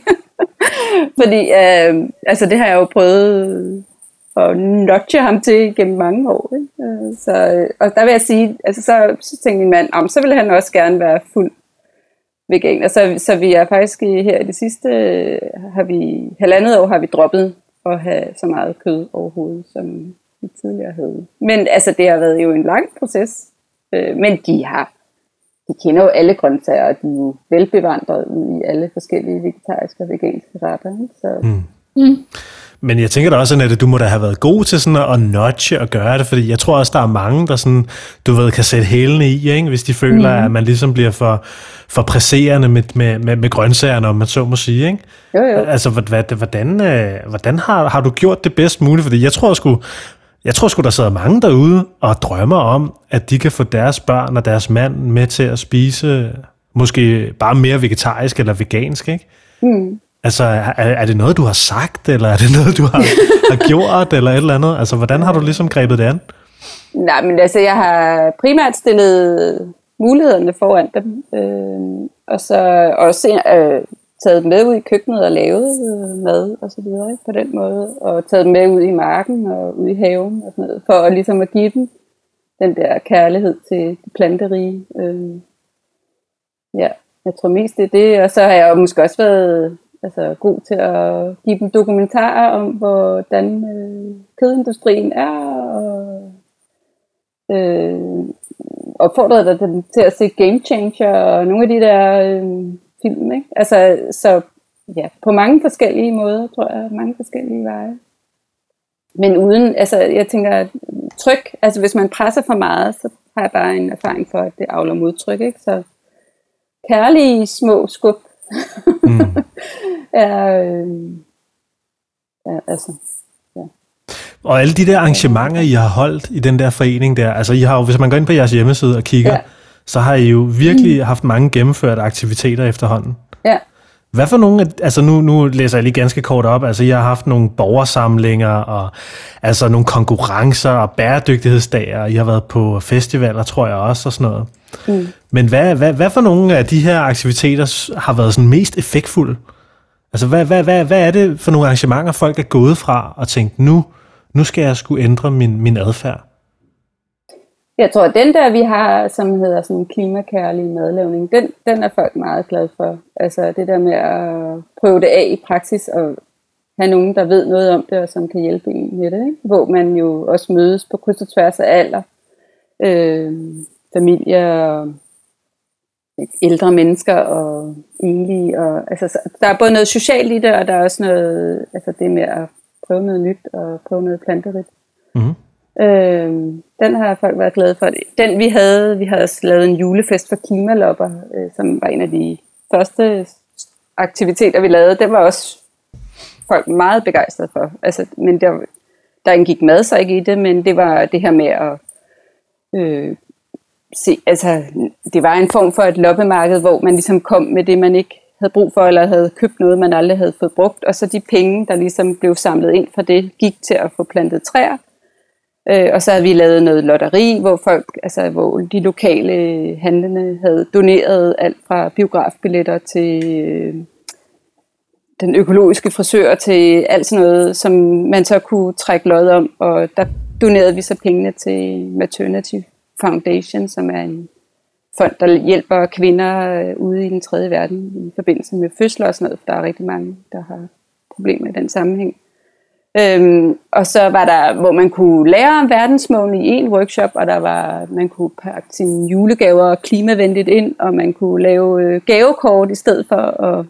Fordi øh, altså det har jeg jo prøvet at notche ham til gennem mange år. Ikke? Øh, så, og der vil jeg sige, altså så, så tænkte min mand, så vil han også gerne være fuld veganer. Så, så vi er faktisk her i det sidste, har vi, halvandet år har vi droppet at have så meget kød overhovedet, som vi tidligere havde. Men altså, det har været jo en lang proces. Øh, men de har, de kender jo alle grøntsager, og de er jo velbevandret i alle forskellige vegetariske og veganske retter. Så. Mm. Mm. Men jeg tænker da også, at du må da have været god til sådan at notche og gøre det, fordi jeg tror også, der er mange, der sådan, du ved, kan sætte hælene i, ikke? hvis de føler, mm. at man ligesom bliver for, for presserende med, med, med, med grøntsagerne, om man så må sige. Ikke? Jo, jo. Altså, hvordan, hvordan, øh, hvordan har, har du gjort det bedst muligt? Fordi jeg tror sgu, Jeg tror sgu, der sidder mange derude og drømmer om, at de kan få deres børn og deres mand med til at spise måske bare mere vegetarisk eller vegansk, ikke? Mm. Altså, er, er det noget, du har sagt, eller er det noget, du har, har gjort, eller et eller andet? Altså, hvordan har du ligesom grebet det an? Nej, men altså, jeg har primært stillet mulighederne foran dem, øh, og så også øh, taget dem med ud i køkkenet og lavet øh, mad og så videre på den måde, og taget dem med ud i marken og ud i haven og sådan noget, for at, ligesom at give dem den der kærlighed til det planterige. Øh, ja, jeg tror mest det er det, og så har jeg jo måske også været altså, god til at give dem dokumentarer om, hvordan øh, kødindustrien er, og øh, opfordrede dem til at se Game Changer og nogle af de der øh, film. Ikke? Altså, så ja, på mange forskellige måder, tror jeg, mange forskellige veje. Men uden, altså jeg tænker, tryk, altså hvis man presser for meget, så har jeg bare en erfaring for, at det afler modtryk, ikke? Så kærlige små skub mm. er, øh, ja, altså, og alle de der arrangementer, I har holdt i den der forening der, altså I har jo, hvis man går ind på jeres hjemmeside og kigger, ja. så har I jo virkelig mm. haft mange gennemførte aktiviteter efterhånden. Ja. Hvad for nogle, altså nu, nu læser jeg lige ganske kort op, altså I har haft nogle borgersamlinger, og altså nogle konkurrencer og bæredygtighedsdager, I har været på festivaler, tror jeg også, og sådan noget. Mm. Men hvad, hvad, hvad for nogle af de her aktiviteter har været sådan mest effektfulde? Altså hvad, hvad, hvad, hvad er det for nogle arrangementer, folk er gået fra og tænkt, nu, nu skal jeg skulle ændre min, min adfærd? Jeg tror, at den der, vi har, som hedder sådan klimakærlig madlavning, den, den er folk meget glade for. Altså det der med at prøve det af i praksis, og have nogen, der ved noget om det, og som kan hjælpe en med det. Ikke? Hvor man jo også mødes på kryds og tværs af alder. Øh, familier og ældre mennesker og enlige. Og, altså, der er både noget socialt i det, og der er også noget, altså det med at prøve noget nyt og prøve noget planterigt. Mm-hmm. Øh, den har folk været glade for. Den vi havde, vi havde også lavet en julefest for klimalopper, øh, som var en af de første aktiviteter, vi lavede. Den var også folk meget begejstrede for. Altså, men der, der indgik mad så ikke i det, men det var det her med at øh, se, altså, det var en form for et loppemarked, hvor man ligesom kom med det, man ikke havde brug for, eller havde købt noget, man aldrig havde fået brugt, og så de penge, der ligesom blev samlet ind fra det, gik til at få plantet træer. Øh, og så havde vi lavet noget lotteri, hvor folk, altså hvor de lokale handlende havde doneret alt fra biografbilletter til øh, den økologiske frisør til alt sådan noget, som man så kunne trække lod om, og der donerede vi så pengene til Maternity. Foundation, som er en fond, der hjælper kvinder øh, ude i den tredje verden i forbindelse med fødsler og sådan noget, for der er rigtig mange, der har problemer i den sammenhæng. Øhm, og så var der, hvor man kunne lære om verdensmålene i en workshop, og der var, man kunne pakke sine julegaver klimavenligt ind, og man kunne lave øh, gavekort i stedet for at,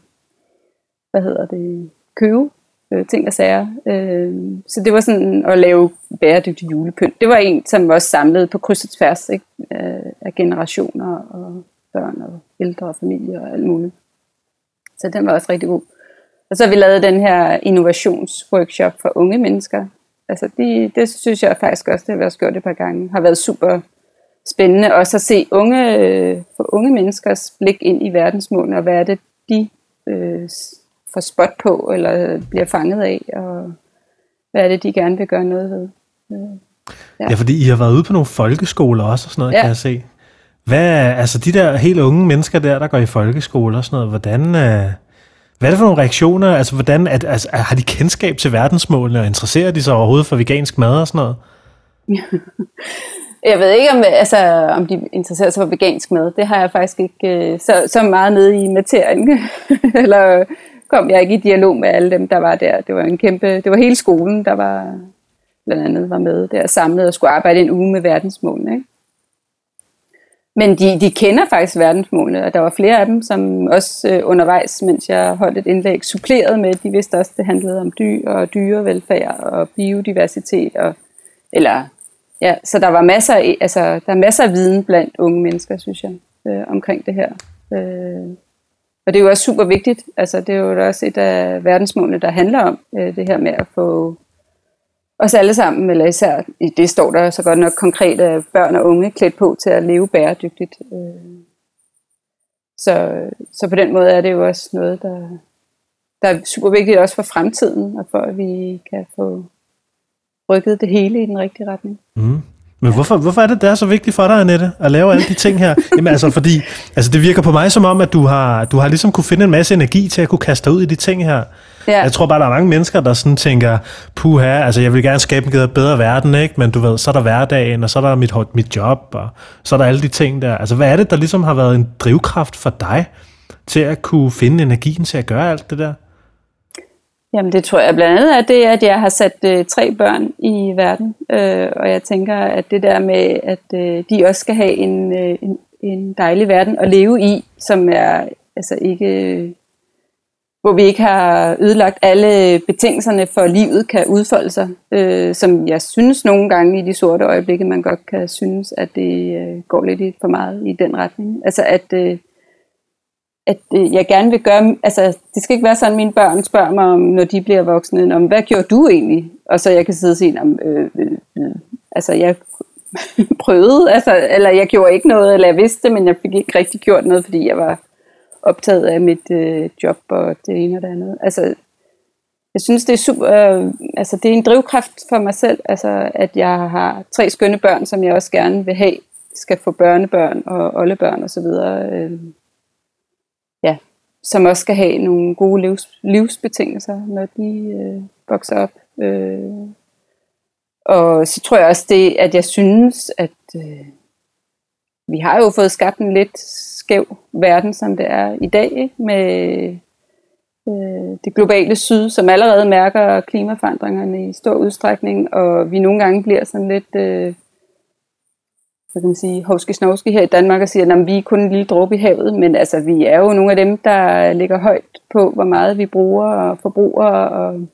hvad hedder det, købe øh, ting og sager. Øh, så det var sådan at lave bæredygtig julepynt. Det var en, som også samlede på kryds og tværs ikke? Øh, af generationer og børn og ældre og familier og alt muligt. Så den var også rigtig god. Og så har vi lavet den her innovationsworkshop for unge mennesker. Altså det, det synes jeg faktisk også, det har vi også gjort et par gange, har været super spændende også at se unge, øh, for unge menneskers blik ind i verdensmålene, og hvad er det, de øh, får spot på, eller bliver fanget af, og hvad er det, de gerne vil gøre noget ved. Ja, ja fordi I har været ude på nogle folkeskoler også, og sådan noget, ja. kan jeg se. Hvad, altså de der helt unge mennesker der, der går i folkeskole og sådan noget, hvordan, øh, hvad er det for nogle reaktioner? Altså, hvordan, at, altså, har de kendskab til verdensmålene, og interesserer de sig overhovedet for vegansk mad og sådan noget? Jeg ved ikke, om, altså, om de interesserer sig for vegansk mad. Det har jeg faktisk ikke øh, så, så meget nede i materien. Eller kom jeg ikke i dialog med alle dem, der var der. Det var en kæmpe, det var hele skolen, der var blandt andet var med der samlet og skulle arbejde en uge med verdensmålene. Ikke? Men de, de kender faktisk verdensmålene, og der var flere af dem, som også øh, undervejs, mens jeg holdt et indlæg, supplerede med, de vidste også, det handlede om dyr og dyrevelfærd og biodiversitet. Og, eller, ja, så der var masser af, altså, der er masser af viden blandt unge mennesker, synes jeg, øh, omkring det her. Øh, og det er jo også super vigtigt. Altså, det er jo også et af verdensmålene, der handler om øh, det her med at få os alle sammen, eller især i det står der så godt nok konkret, at børn og unge klædt på til at leve bæredygtigt. Øh, så, så på den måde er det jo også noget, der, der er super vigtigt også for fremtiden, og for at vi kan få rykket det hele i den rigtige retning. Mm. Men hvorfor, hvorfor er det, det er så vigtigt for dig, Annette, at lave alle de ting her? Jamen altså, fordi altså, det virker på mig som om, at du har, du har ligesom kunne finde en masse energi til at kunne kaste dig ud i de ting her. Ja. Jeg tror bare, der er mange mennesker, der sådan tænker, puha, altså jeg vil gerne skabe en bedre verden, ikke? men du ved, så er der hverdagen, og så er der mit, mit job, og så er der alle de ting der. Altså hvad er det, der ligesom har været en drivkraft for dig, til at kunne finde energien til at gøre alt det der? Jamen det tror jeg blandt andet er det, at jeg har sat øh, tre børn i verden, øh, og jeg tænker, at det der med, at øh, de også skal have en, øh, en, en dejlig verden at leve i, som er altså ikke, øh, hvor vi ikke har ødelagt alle betingelserne for livet kan udfolde sig, øh, som jeg synes nogle gange i de sorte øjeblikke, man godt kan synes, at det øh, går lidt for meget i den retning. Altså at øh, at øh, jeg gerne vil gøre, altså det skal ikke være sådan, at mine børn spørger mig om, når de bliver voksne, om hvad gjorde du egentlig? Og så jeg kan sidde og sige, om, øh, øh, øh, altså jeg prøvede, altså, eller jeg gjorde ikke noget, eller jeg vidste men jeg fik ikke rigtig gjort noget, fordi jeg var optaget af mit øh, job og det ene og det andet. Altså, jeg synes, det er super, øh, altså det er en drivkraft for mig selv, altså at jeg har tre skønne børn, som jeg også gerne vil have, skal få børnebørn og oldebørn og så videre. Øh, som også skal have nogle gode livs, livsbetingelser, når de øh, vokser op. Øh. Og så tror jeg også det, at jeg synes, at øh, vi har jo fået skabt en lidt skæv verden, som det er i dag, ikke? med øh, det globale syd, som allerede mærker klimaforandringerne i stor udstrækning, og vi nogle gange bliver sådan lidt... Øh, hvad kan man sige, hovske snovske her i Danmark og siger, at vi er kun en lille dråbe i havet, men altså, vi er jo nogle af dem, der ligger højt på, hvor meget vi bruger og forbruger, og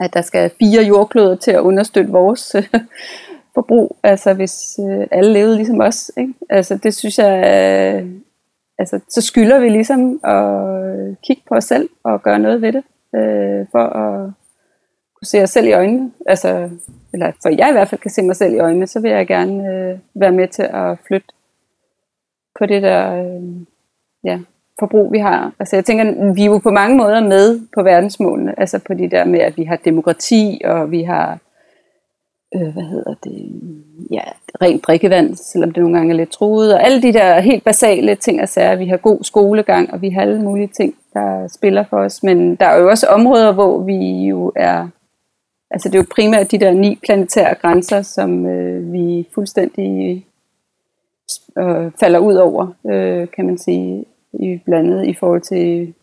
at der skal fire jordkloder til at understøtte vores forbrug, altså hvis øh, alle levede ligesom os. Ikke? Altså det synes jeg, øh, altså så skylder vi ligesom at kigge på os selv og gøre noget ved det, øh, for at kunne se os selv i øjnene, altså, eller for jeg i hvert fald kan se mig selv i øjnene, så vil jeg gerne øh, være med til at flytte på det der øh, ja, forbrug, vi har. Altså jeg tænker, vi er jo på mange måder med på verdensmålene, altså på de der med, at vi har demokrati, og vi har, øh, hvad hedder det, ja, rent drikkevand, selvom det nogle gange er lidt truet, og alle de der helt basale ting altså, og sager, vi har god skolegang, og vi har alle mulige ting, der spiller for os, men der er jo også områder, hvor vi jo er Altså det er jo primært de der ni planetære grænser, som øh, vi fuldstændig øh, falder ud over, øh, kan man sige, i blandet i forhold til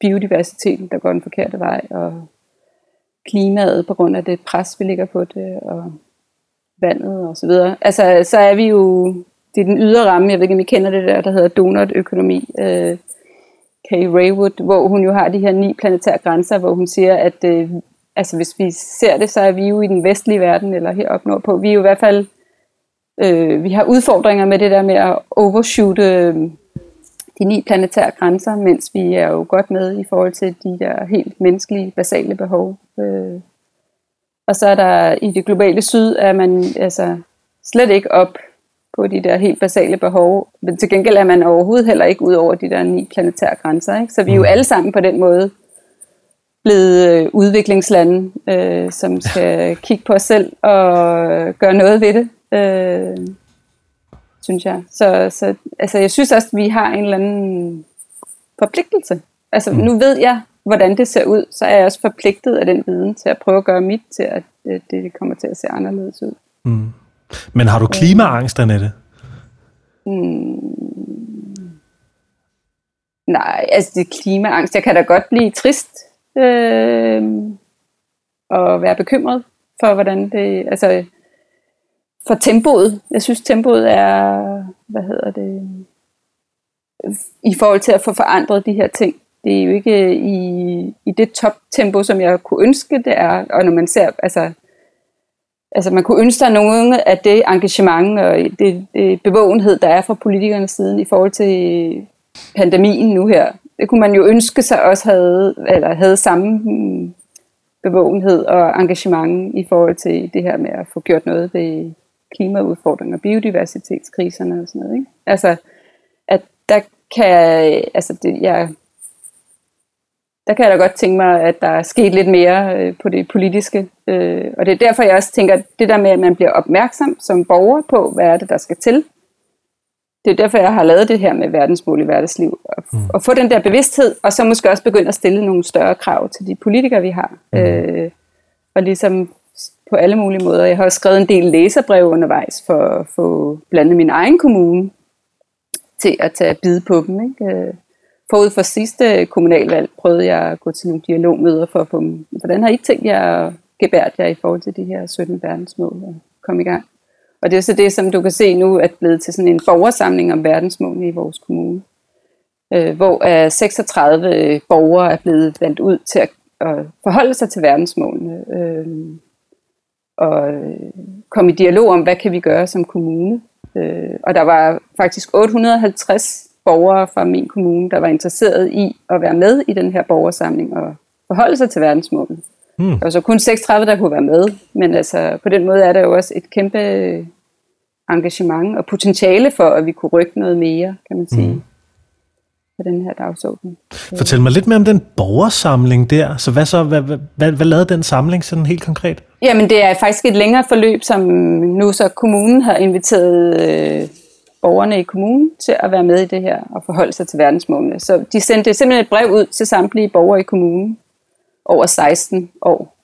biodiversiteten, der går den forkerte vej, og klimaet på grund af det pres, vi ligger på det, og vandet og så videre. Altså, så er vi jo, det er den ydre ramme, jeg ved ikke, om I kender det der, der hedder donut-økonomi, øh, Kay Raywood, hvor hun jo har de her ni planetære grænser, hvor hun siger, at øh, altså hvis vi ser det, så er vi jo i den vestlige verden, eller heroppe nordpå, vi er jo i hvert fald, øh, vi har udfordringer med det der med at overshoote øh, de ni planetære grænser, mens vi er jo godt med i forhold til de der helt menneskelige, basale behov. Øh. Og så er der i det globale syd, er man altså slet ikke op på de der helt basale behov, men til gengæld er man overhovedet heller ikke ud over de der ni planetære grænser. Ikke? Så vi er jo mm. alle sammen på den måde blevet øh, udviklingslande, øh, som skal kigge på os selv og gøre noget ved det, øh, synes jeg. Så, så altså, jeg synes også, at vi har en eller anden forpligtelse. Altså, mm. nu ved jeg, hvordan det ser ud, så er jeg også forpligtet af den viden til at prøve at gøre mit til, at det, det kommer til at se anderledes ud. Mm. Men har du klimaangst, Annette? Mm. Nej, altså det er klimaangst. Jeg kan da godt blive trist øh, og være bekymret for, hvordan det, altså for tempoet. Jeg synes, tempoet er, hvad hedder det, i forhold til at få forandret de her ting. Det er jo ikke øh, i, i det toptempo, som jeg kunne ønske, det er. Og når man ser, altså, altså man kunne ønske sig nogen af det engagement og det, det bevågenhed, der er fra politikernes side i forhold til øh, pandemien nu her det kunne man jo ønske sig også havde, eller havde samme mm, bevågenhed og engagement i forhold til det her med at få gjort noget ved klimaudfordringer, biodiversitetskriserne og sådan noget. Ikke? Altså, at der kan, altså det, jeg, der kan jeg da godt tænke mig, at der er sket lidt mere øh, på det politiske. Øh, og det er derfor, jeg også tænker, at det der med, at man bliver opmærksom som borger på, hvad er det, der skal til. Det er derfor, jeg har lavet det her med verdensmål i hverdagsliv. Og, mm. og få den der bevidsthed, og så måske også begynde at stille nogle større krav til de politikere, vi har. Mm. Øh, og ligesom på alle mulige måder. Jeg har også skrevet en del læserbrev undervejs for at få blandet min egen kommune til at tage bid på dem. Ikke? Øh, forud for sidste kommunalvalg prøvede jeg at gå til nogle dialogmøder for at få dem. Hvordan har I tænkt jer at gebært jer i forhold til de her 17 verdensmål og komme i gang? Og det er så det, som du kan se nu, at blevet til sådan en borgersamling om verdensmålene i vores kommune. Øh, hvor 36 øh, borgere er blevet valgt ud til at, forholde sig til verdensmålene. Øh, og øh, komme i dialog om, hvad kan vi gøre som kommune. Øh, og der var faktisk 850 borgere fra min kommune, der var interesseret i at være med i den her borgersamling og forholde sig til verdensmålene. Hmm. Der var så kun 36, der kunne være med, men altså, på den måde er der jo også et kæmpe engagement og potentiale for, at vi kunne rykke noget mere, kan man sige, hmm. på den her dagsorden. Fortæl mig lidt mere om den borgersamling der. Så hvad så, hvad, hvad, hvad, hvad lavede den samling sådan helt konkret? Jamen det er faktisk et længere forløb, som nu så kommunen har inviteret øh, borgerne i kommunen til at være med i det her og forholde sig til verdensmålene. Så de sendte simpelthen et brev ud til samtlige borgere i kommunen over 16 år.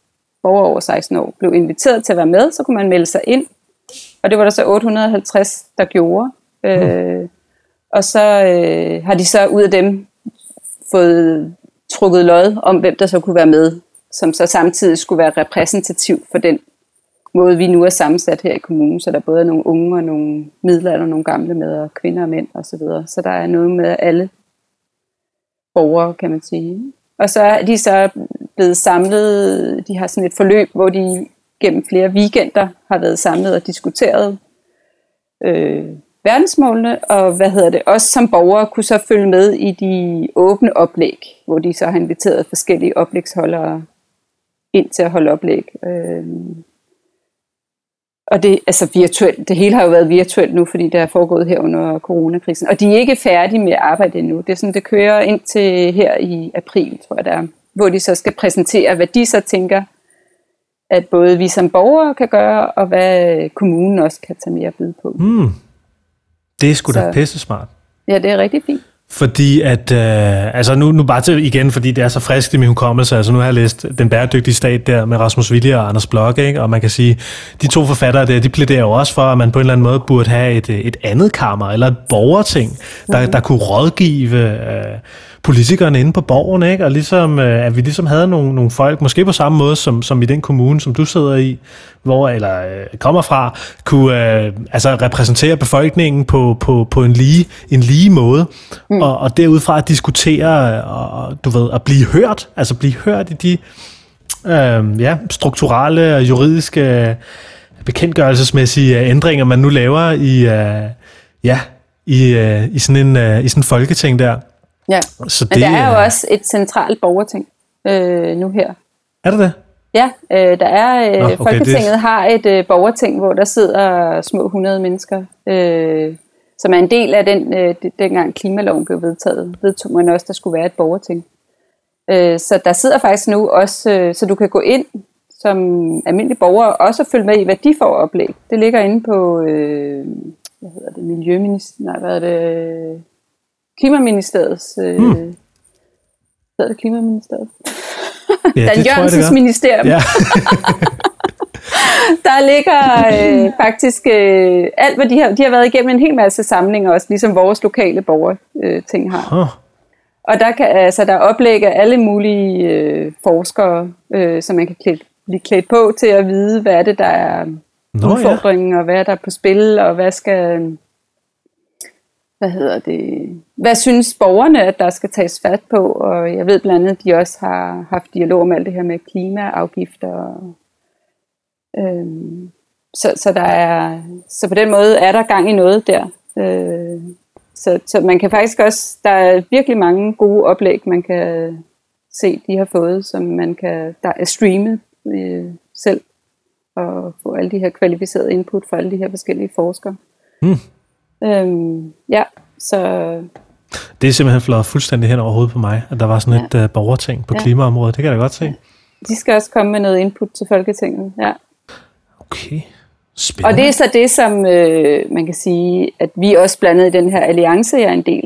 Borgere over 16 år blev inviteret til at være med, så kunne man melde sig ind. Og det var der så 850, der gjorde. Mm. Øh, og så øh, har de så ud af dem fået trukket lod om, hvem der så kunne være med, som så samtidig skulle være repræsentativ for den måde, vi nu er sammensat her i kommunen, så der både er nogle unge og nogle midler og nogle gamle med, og kvinder og mænd osv. Så, videre. så der er noget med alle borgere, kan man sige. Og så er de så blevet samlet, de har sådan et forløb, hvor de gennem flere weekender har været samlet og diskuteret øh, verdensmålene, og hvad hedder det, også som borgere kunne så følge med i de åbne oplæg, hvor de så har inviteret forskellige oplægsholdere ind til at holde oplæg. Øh, og det, altså virtuelt, det hele har jo været virtuelt nu, fordi det er foregået her under coronakrisen. Og de er ikke færdige med at arbejde endnu. Det er sådan, det kører ind til her i april, tror jeg det er. Hvor de så skal præsentere, hvad de så tænker, at både vi som borgere kan gøre, og hvad kommunen også kan tage mere bid på. Mm. Det er sgu da pisse smart. Ja, det er rigtig fint. Fordi at, øh, altså nu, nu bare til igen, fordi det er så friskt i min hukommelse, altså nu har jeg læst Den bæredygtige stat der med Rasmus Vilje og Anders Blok, ikke? og man kan sige, de to forfattere der, de plæderer jo også for, at man på en eller anden måde burde have et, et andet kammer, eller et borgerting, der, mm. der kunne rådgive øh, politikerne inde på borgen, ikke? og ligesom, øh, at vi ligesom havde nogle, nogle folk, måske på samme måde som, som i den kommune, som du sidder i, hvor eller øh, kommer fra, kunne øh, altså repræsentere befolkningen på, på, på en, lige, en lige måde, mm. og, og derudfra at diskutere, og, du ved, at blive hørt, altså blive hørt i de øh, ja, strukturelle og juridiske bekendtgørelsesmæssige ændringer, man nu laver i, øh, ja, i, øh, i, sådan en, øh, i sådan en folketing der. Ja, så det, men der er jo også et centralt borgerting øh, nu her. Er det det? Ja, øh, der er øh, Nå, okay, Folketinget det... har et øh, borgerting, hvor der sidder små 100 mennesker, øh, som er en del af den, øh, dengang klimaloven blev vedtaget, vedtog man også, der skulle være et borgerting. Øh, så der sidder faktisk nu også, øh, så du kan gå ind som almindelig borger og også følge med i, hvad de får oplæg. Det ligger inde på, øh, hvad hedder det, Miljøminister, nej, hvad er det, Klimaministeriets... Øh, hmm. Hedder det Klimaministeriet? Ja, Dan Jørgensens ministerium. Ja. der ligger øh, faktisk øh, alt, hvad de har, de har været igennem en hel masse samlinger også, ligesom vores lokale borgerting øh, har. Huh. Og der kan altså der oplægger alle mulige øh, forskere, øh, som man kan klæde, blive klædt på til at vide, hvad er det, der er Nå, udfordringen, ja. og hvad er der på spil, og hvad skal hvad hedder det, hvad synes borgerne, at der skal tages fat på? Og jeg ved blandt andet, at de også har haft dialog om alt det her med klimaafgifter. Øhm, så, så, der er, så på den måde er der gang i noget der. Øh, så, så man kan faktisk også, der er virkelig mange gode oplæg, man kan set, de har fået, som man kan, der er streamet øh, selv, og få alle de her kvalificerede input fra alle de her forskellige forskere. Mm. Øhm, ja, så Det er simpelthen flot fuldstændig hen over hovedet på mig, at der var sådan et uh, borgerting på Ja. klimaområdet. Det kan jeg da godt se. de skal også komme med noget input til Folketinget. Ja. Okay. Og Spændende. det er så det, som øh, man kan sige, at vi også blandet i den her alliance, jeg er en del. Øh,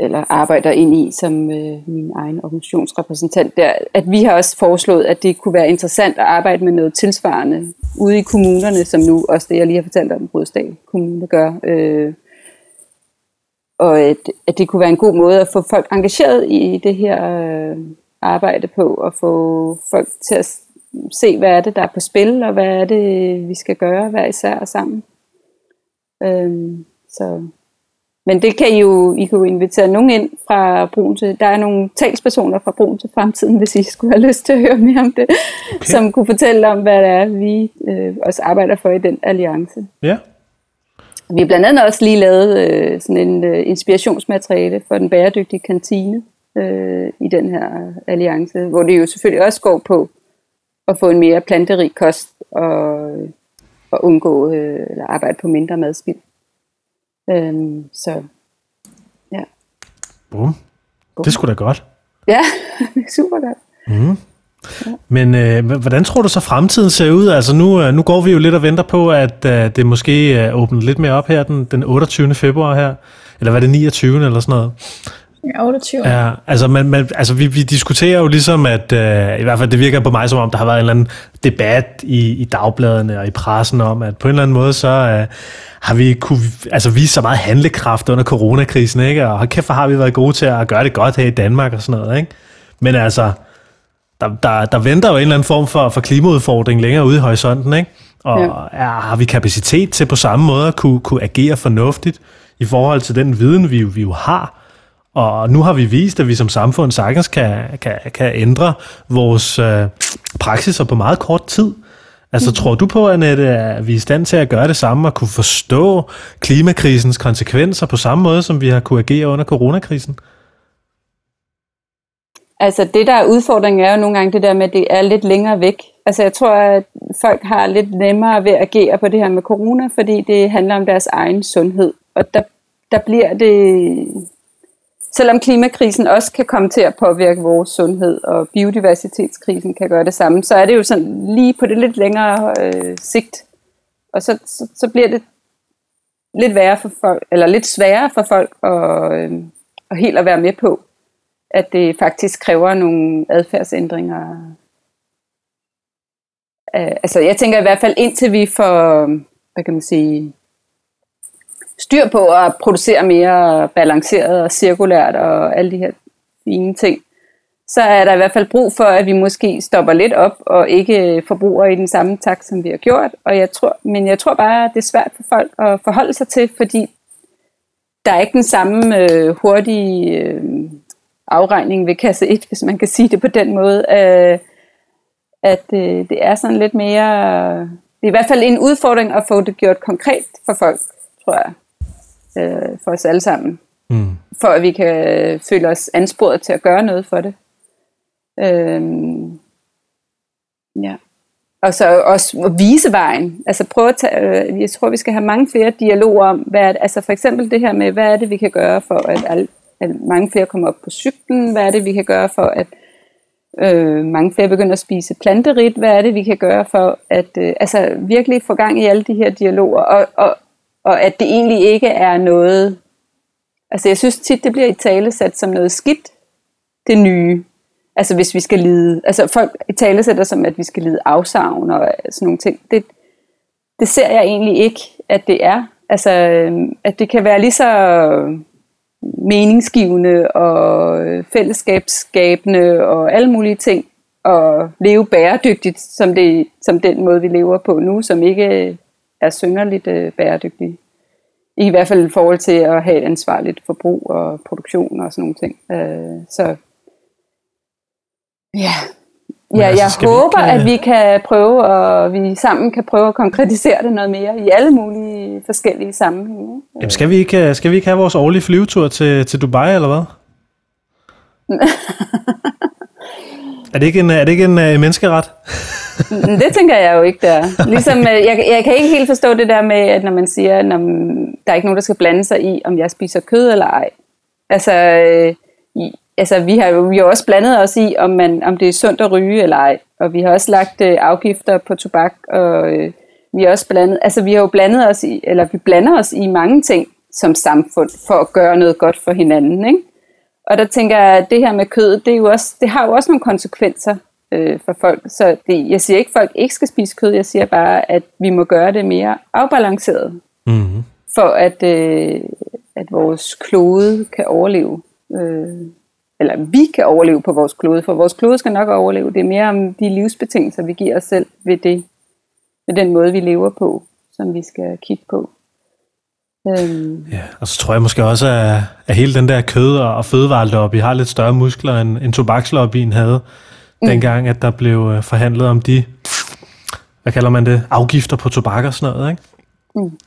eller arbejder ind i som øh, min egen organisationsrepræsentant der, at vi har også foreslået, at det kunne være interessant at arbejde med noget tilsvarende ude i kommunerne, som nu også det, jeg lige har fortalt om, Brødsdal Kommune gør. Øh, og at, at det kunne være en god måde at få folk engageret i det her øh, arbejde på, og få folk til at se, hvad er det, der er på spil, og hvad er det, vi skal gøre hver især og sammen. Øhm, så. Men det kan I jo, I kan jo invitere nogen ind fra Brun til, der er nogle talspersoner fra Brun til fremtiden, hvis I skulle have lyst til at høre mere om det, okay. som kunne fortælle om, hvad det er, vi øh, også arbejder for i den alliance. Ja. Vi har blandt andet også lige lavet øh, sådan en øh, inspirationsmateriale for den bæredygtige kantine øh, i den her alliance, hvor det jo selvfølgelig også går på at få en mere planterig kost og, og undgå øh, eller arbejde på mindre madspild. Øhm, så ja, Bum. Det skulle da godt. ja super godt. Men øh, hvordan tror du så fremtiden ser ud? Altså nu, øh, nu går vi jo lidt og venter på, at øh, det måske øh, åbner lidt mere op her den, den 28. februar her. Eller hvad er det, 29. eller sådan noget? Ja, 28. Ja, altså, man, man, altså vi, vi diskuterer jo ligesom, at øh, i hvert fald det virker på mig som om, der har været en eller anden debat i, i dagbladene og i pressen om, at på en eller anden måde, så øh, har vi kunne altså, vise så meget handlekraft under coronakrisen, ikke? Og kæft, har vi været gode til at gøre det godt her i Danmark og sådan noget, ikke? Men altså, der, der, der venter jo en eller anden form for, for klimaudfordring længere ude i horisonten, ikke? Og Ja. er, har vi kapacitet til på samme måde at kunne, kunne agere fornuftigt i forhold til den viden, vi, vi jo har? Og nu har vi vist, at vi som samfund sagtens kan, kan, kan ændre vores øh, praksiser på meget kort tid. Altså, tror du på, Annette, at vi er i stand til at gøre det samme og kunne forstå klimakrisens konsekvenser på samme måde, som vi har kunne agere under coronakrisen? Altså det der er udfordringen er jo nogle gange det der med, at det er lidt længere væk. Altså jeg tror, at folk har lidt nemmere ved at agere på det her med corona, fordi det handler om deres egen sundhed. Og der, der bliver det, selvom klimakrisen også kan komme til at påvirke vores sundhed, og biodiversitetskrisen kan gøre det samme, så er det jo sådan lige på det lidt længere øh, sigt. Og så, så, så bliver det lidt værre for folk, eller lidt sværere for folk at, øh, at helt at være med på at det faktisk kræver nogle adfærdsændringer. Øh, altså jeg tænker i hvert fald indtil vi får, hvad kan man sige, styr på at producere mere balanceret og cirkulært og alle de her fine ting, så er der i hvert fald brug for, at vi måske stopper lidt op og ikke forbruger i den samme takt, som vi har gjort. Og jeg tror, men jeg tror bare, at det er svært for folk at forholde sig til, fordi der er ikke den samme øh, hurtige øh, afregning ved kasse 1, hvis man kan sige det på den måde. Øh, at øh, det er sådan lidt mere... Det er i hvert fald en udfordring at få det gjort konkret for folk, tror jeg. Øh, for os alle sammen. Mm. For at vi kan føle os ansporet til at gøre noget for det. Øh, ja. Og så også at vise vejen. Altså prøve at tage, øh, jeg tror, vi skal have mange flere dialoger om, hvad er det, altså for eksempel det her med, hvad er det, vi kan gøre for, at, alle, at mange flere kommer op på cyklen? Hvad er det, vi kan gøre for, at øh, mange flere begynder at spise planterigt? Hvad er det, vi kan gøre for, at øh, altså virkelig få gang i alle de her dialoger? Og, og, og at det egentlig ikke er noget... Altså jeg synes tit, det bliver i tale sat som noget skidt, det nye. Altså hvis vi skal lide, altså folk i tale sætter som, at vi skal lide afsavn og sådan nogle ting. Det, det ser jeg egentlig ikke, at det er. Altså, øhm, at det kan være lige så meningsgivende og fællesskabsskabende og alle mulige ting og leve bæredygtigt, som, det, som den måde, vi lever på nu, som ikke er synderligt øh, bæredygtig. I hvert fald i forhold til at have et ansvarligt forbrug og produktion og sådan nogle ting. Øh, så ja, ja altså, jeg vi håber, ikke, øh, at vi kan prøve, og vi sammen kan prøve at konkretisere det noget mere i alle mulige forskellige sammenhænge. Jamen, skal, vi ikke, øh, skal vi ikke have vores årlige flyvetur til, til Dubai, eller hvad? er det ikke en, er det ikke en uh, menneskeret? det tænker jeg jo ikke, der. Ligesom, øh, jeg, jeg kan ikke helt forstå det der med, at når man siger, at der er ikke nogen, der skal blande sig i, om jeg spiser kød eller ej. Altså, øh, altså vi har jo vi har også blandet os i, om, man, om det er sundt at ryge eller ej. Og vi har også lagt øh, afgifter på tobak, og øh, vi har også blandet, altså vi har jo blandet os i, eller vi blander os i mange ting som samfund, for at gøre noget godt for hinanden, ikke? Og der tænker jeg, at det her med kød, det, er jo også, det har jo også nogle konsekvenser øh, for folk. Så det, jeg siger ikke, at folk ikke skal spise kød, jeg siger bare, at vi må gøre det mere afbalanceret, mm-hmm. for at, øh, at vores klode kan overleve. Øh, eller vi kan overleve på vores klode, for vores klode skal nok overleve. Det er mere om de livsbetingelser, vi giver os selv ved, det, ved den måde, vi lever på, som vi skal kigge på. Øhm. Ja, og så tror jeg måske også, at, at hele den der kød- og fødevarelobby har lidt større muskler, end, end tobakslobbyen havde, mm. dengang at der blev øh, forhandlet om de, hvad kalder man det, afgifter på tobak og sådan noget, ikke? Mm.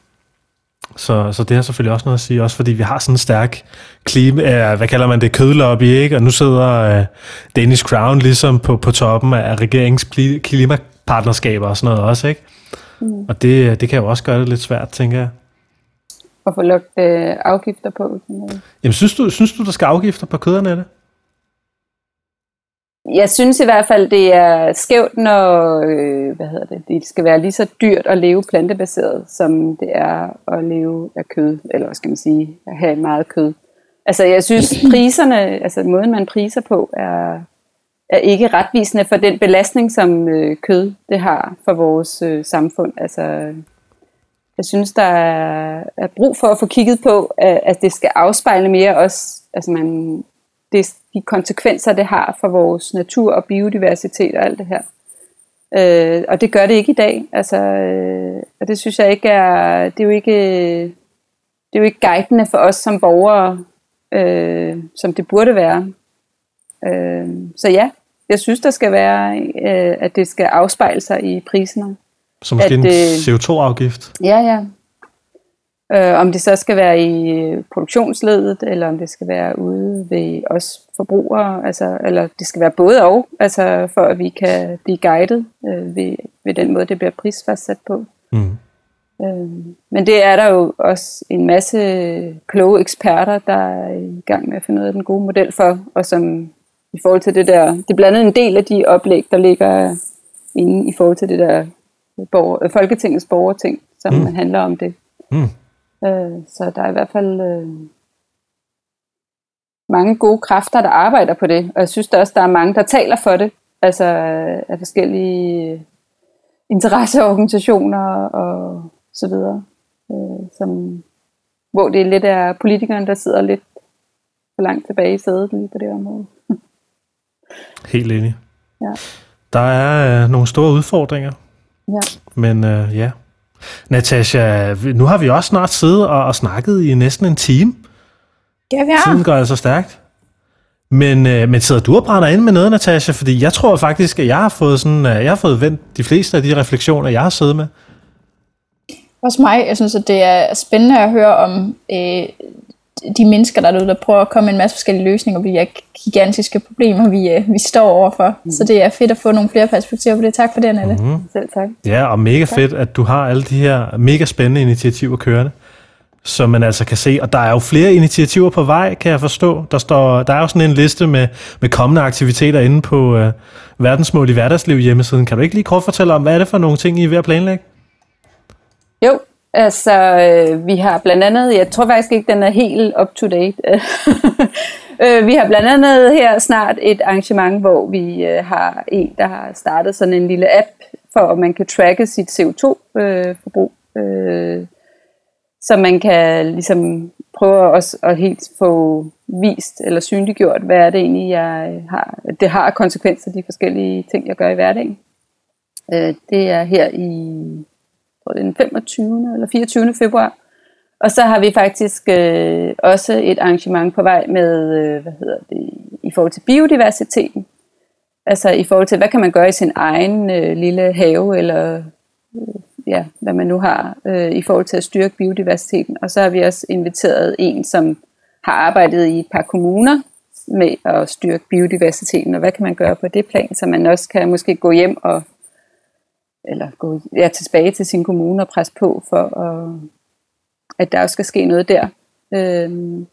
Så, så det har selvfølgelig også noget at sige, også fordi vi har sådan en stærk klima, øh, hvad kalder man det, kødlobby, ikke? Og nu sidder øh, Danish Crown ligesom på, på toppen af regeringens klimapartnerskaber og sådan noget også, ikke? Mm. Og det, det kan jo også gøre det lidt svært, tænker jeg. At få lagt øh, afgifter på. Jamen, synes du, synes du, der skal afgifter på køderne det? Jeg synes i hvert fald, det er skævt, når øh, hvad hedder det, det skal være lige så dyrt at leve plantebaseret, som det er at leve af kød, eller hvad skal man sige, at have meget kød. Altså jeg synes, priserne, altså måden man priser på, er, er ikke retvisende for den belastning, som øh, kød det har for vores øh, samfund. Altså, jeg synes, der er, er brug for at få kigget på, at, at det skal afspejle mere også, altså man, det, de konsekvenser, det har for vores natur og biodiversitet og alt det her. Øh, og det gør det ikke i dag. Altså, øh, og det synes jeg ikke er, det er jo ikke, det er jo ikke guidende for os som borgere, øh, som det burde være. Øh, så ja, jeg synes, der skal være, øh, at det skal afspejle sig i priserne. Så måske at, en øh, CO2-afgift? Ja, ja. Øh, om det så skal være i produktionsledet, eller om det skal være ude ved os forbrugere, altså, eller det skal være både og, altså, for at vi kan blive guidet øh, ved, ved den måde, det bliver prisfastsat på. Mm. Øh, men det er der jo også en masse kloge eksperter, der er i gang med at finde ud af den gode model for, og som i forhold til det der, det er blandt andet en del af de oplæg, der ligger inde i forhold til det der borger, Folketingets borgerting, som mm. handler om det. Mm. Øh, så der er i hvert fald øh, mange gode kræfter, der arbejder på det. Og jeg synes der også, der er mange, der taler for det. Altså af forskellige interesseorganisationer og så videre. Øh, som, hvor det lidt er politikerne, der sidder lidt for langt tilbage i sædet lige på det område. Helt enig. Ja. Der er øh, nogle store udfordringer. Ja. Men øh, ja, Natasha, nu har vi også snart siddet og, og snakket i næsten en time. Ja, vi har. Tiden går altså stærkt. Men, øh, men sidder du og brænder ind med noget, Natasha? Fordi jeg tror faktisk, at jeg har fået, sådan, øh, jeg har fået vendt de fleste af de refleksioner, jeg har siddet med. Også mig. Jeg synes, at det er spændende at høre om øh, de mennesker, der er derude, der prøver at komme med en masse forskellige løsninger på de her gigantiske problemer, vi, øh, vi står overfor. Mm. Så det er fedt at få nogle flere perspektiver på det. Tak for det, Annette. Mm. Selv tak. Ja, og mega tak. fedt, at du har alle de her mega spændende initiativer kørende, som man altså kan se. Og der er jo flere initiativer på vej, kan jeg forstå. Der, står, der er jo sådan en liste med, med kommende aktiviteter inde på uh, Verdensmål i hverdagsliv hjemmesiden. Kan du ikke lige kort fortælle om, hvad er det for nogle ting, I er ved at planlægge? Jo, Altså, øh, vi har blandt andet, jeg tror faktisk ikke, den er helt up to date. øh, vi har blandt andet her snart et arrangement, hvor vi øh, har en, der har startet sådan en lille app, for at man kan tracke sit CO2-forbrug. Øh, øh, så man kan ligesom prøve også at helt få vist eller synliggjort, hvad er det egentlig, jeg har. Det har konsekvenser, de forskellige ting, jeg gør i hverdagen. Øh, det er her i tror det er den 25. eller 24. februar. Og så har vi faktisk øh, også et arrangement på vej med, øh, hvad hedder det, i forhold til biodiversiteten. Altså i forhold til, hvad kan man gøre i sin egen øh, lille have, eller øh, ja, hvad man nu har, øh, i forhold til at styrke biodiversiteten. Og så har vi også inviteret en, som har arbejdet i et par kommuner med at styrke biodiversiteten, og hvad kan man gøre på det plan, så man også kan måske gå hjem og eller gå ja, tilbage til sin kommune og presse på for, at, at der også skal ske noget der. Øhm,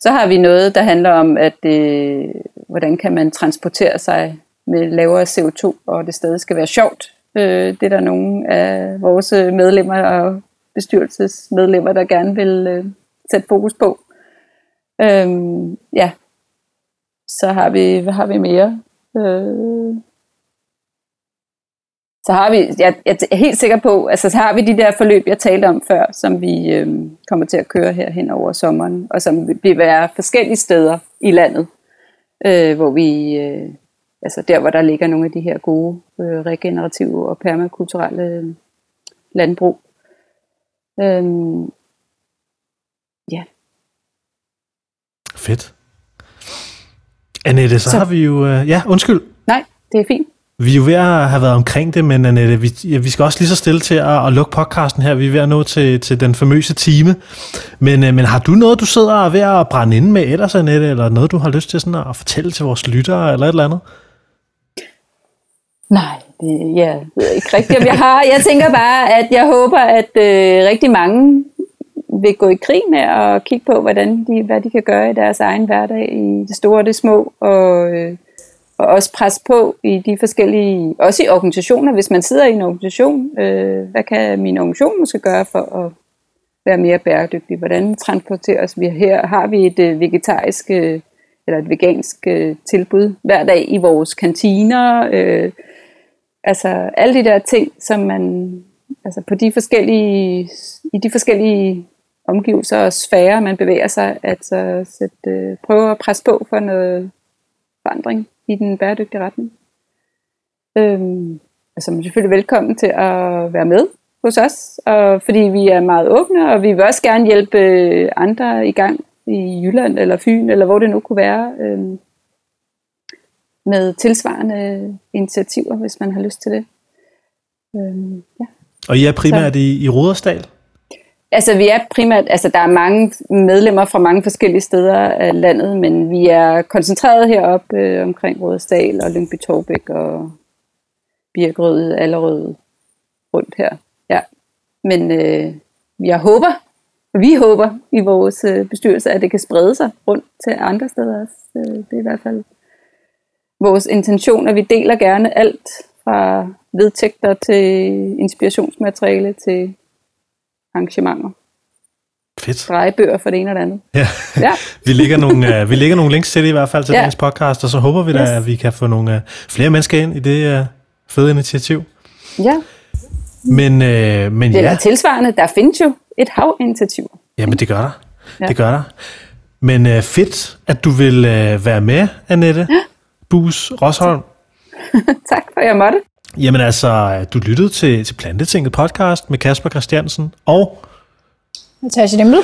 så har vi noget, der handler om, at øh, hvordan kan man transportere sig med lavere CO2, og det stadig skal være sjovt. Øh, det er der nogle af vores medlemmer og bestyrelsesmedlemmer, der gerne vil øh, sætte fokus på. Øhm, ja, så har vi, hvad har vi mere? Øh, så har vi, jeg, jeg er helt sikker på, altså så har vi de der forløb, jeg talte om før, som vi øh, kommer til at køre her hen over sommeren, og som vil være forskellige steder i landet, øh, hvor vi, øh, altså der hvor der ligger nogle af de her gode øh, regenerative og permakulturelle øh, landbrug. Øh, ja. Fedt. Annette, så, så har vi jo... Øh, ja, undskyld. Nej, det er fint. Vi er jo ved at have været omkring det, men Annette, vi, ja, vi skal også lige så stille til at, at lukke podcasten her. Vi er ved at nå til, til den famøse time. Men, øh, men har du noget, du sidder og ved at brænde inde med ellers, Annette, eller noget, du har lyst til sådan at fortælle til vores lyttere, eller et eller andet? Nej, det, ja, jeg ved ikke rigtigt, om jeg har. Jeg tænker bare, at jeg håber, at øh, rigtig mange vil gå i krig med og kigge på, hvordan de, hvad de kan gøre i deres egen hverdag, i det store og det små, og, øh, og også presse på i de forskellige, også i organisationer, hvis man sidder i en organisation, øh, hvad kan min organisation måske gøre for at være mere bæredygtig? Hvordan transporteres vi? Her har vi et øh, vegetarisk øh, eller et vegansk øh, tilbud hver dag i vores kantiner. Øh, altså alle de der ting, som man altså på de forskellige, i de forskellige omgivelser og sfære, man bevæger sig, at så sætte, øh, prøve at presse på for noget forandring i den bæredygtige retning. Øhm, altså man er selvfølgelig velkommen til at være med hos os, og fordi vi er meget åbne, og vi vil også gerne hjælpe andre i gang i Jylland eller Fyn, eller hvor det nu kunne være, øhm, med tilsvarende initiativer, hvis man har lyst til det. Øhm, ja. Og I er primært Så. i, i Rudersdal? Altså vi er primært, altså der er mange medlemmer fra mange forskellige steder af landet, men vi er koncentreret heroppe øh, omkring Rådesdal og Lyngby Torbæk og Birkerød, Allerød rundt her. Ja. Men øh, jeg håber, vi håber i vores øh, bestyrelse, at det kan sprede sig rundt til andre steder også. Øh, det er i hvert fald vores intention, at vi deler gerne alt fra vedtægter til inspirationsmateriale til arrangementer. Fedt. Drejebøger for det ene og det andet. Ja, ja. vi, lægger nogle, uh, vi lægger nogle links til det i hvert fald til ja. dagens podcast, og så håber vi da, yes. at vi kan få nogle uh, flere mennesker ind i det uh, fede initiativ. Ja. Men, uh, men det ja. er tilsvarende, der findes jo et hav initiativer. Jamen det gør der. Ja. Det gør der. Men uh, fedt, at du vil uh, være med, Annette ja. Bus Rosholm. tak for, at jeg måtte. Jamen altså, du lyttede til, til Plantetinget podcast med Kasper Christiansen og Natasha Dimle.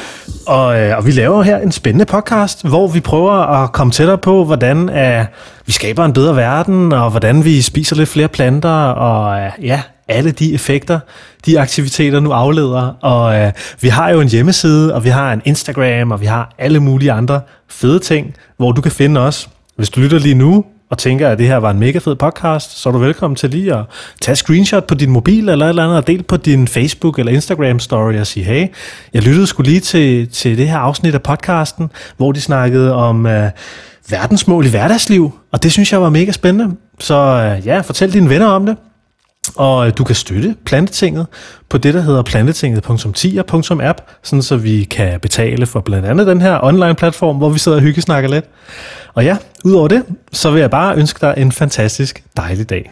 Og, øh, og vi laver her en spændende podcast, hvor vi prøver at komme tættere på, hvordan øh, vi skaber en bedre verden, og hvordan vi spiser lidt flere planter, og øh, ja, alle de effekter, de aktiviteter nu afleder. Og øh, vi har jo en hjemmeside, og vi har en Instagram, og vi har alle mulige andre fede ting, hvor du kan finde os. Hvis du lytter lige nu, og tænker, at det her var en mega fed podcast, så er du velkommen til lige at tage screenshot på din mobil eller et eller andet, og del på din Facebook eller Instagram story og sige, hey, jeg lyttede skulle lige til, til det her afsnit af podcasten, hvor de snakkede om uh, verdensmål i hverdagsliv, og det synes jeg var mega spændende. Så uh, ja, fortæl dine venner om det. Og øh, du kan støtte Plantetinget på det, der hedder plantetinget.10.app, sådan så vi kan betale for blandt andet den her online-platform, hvor vi sidder og hyggesnakker lidt. Og ja, udover det, så vil jeg bare ønske dig en fantastisk dejlig dag.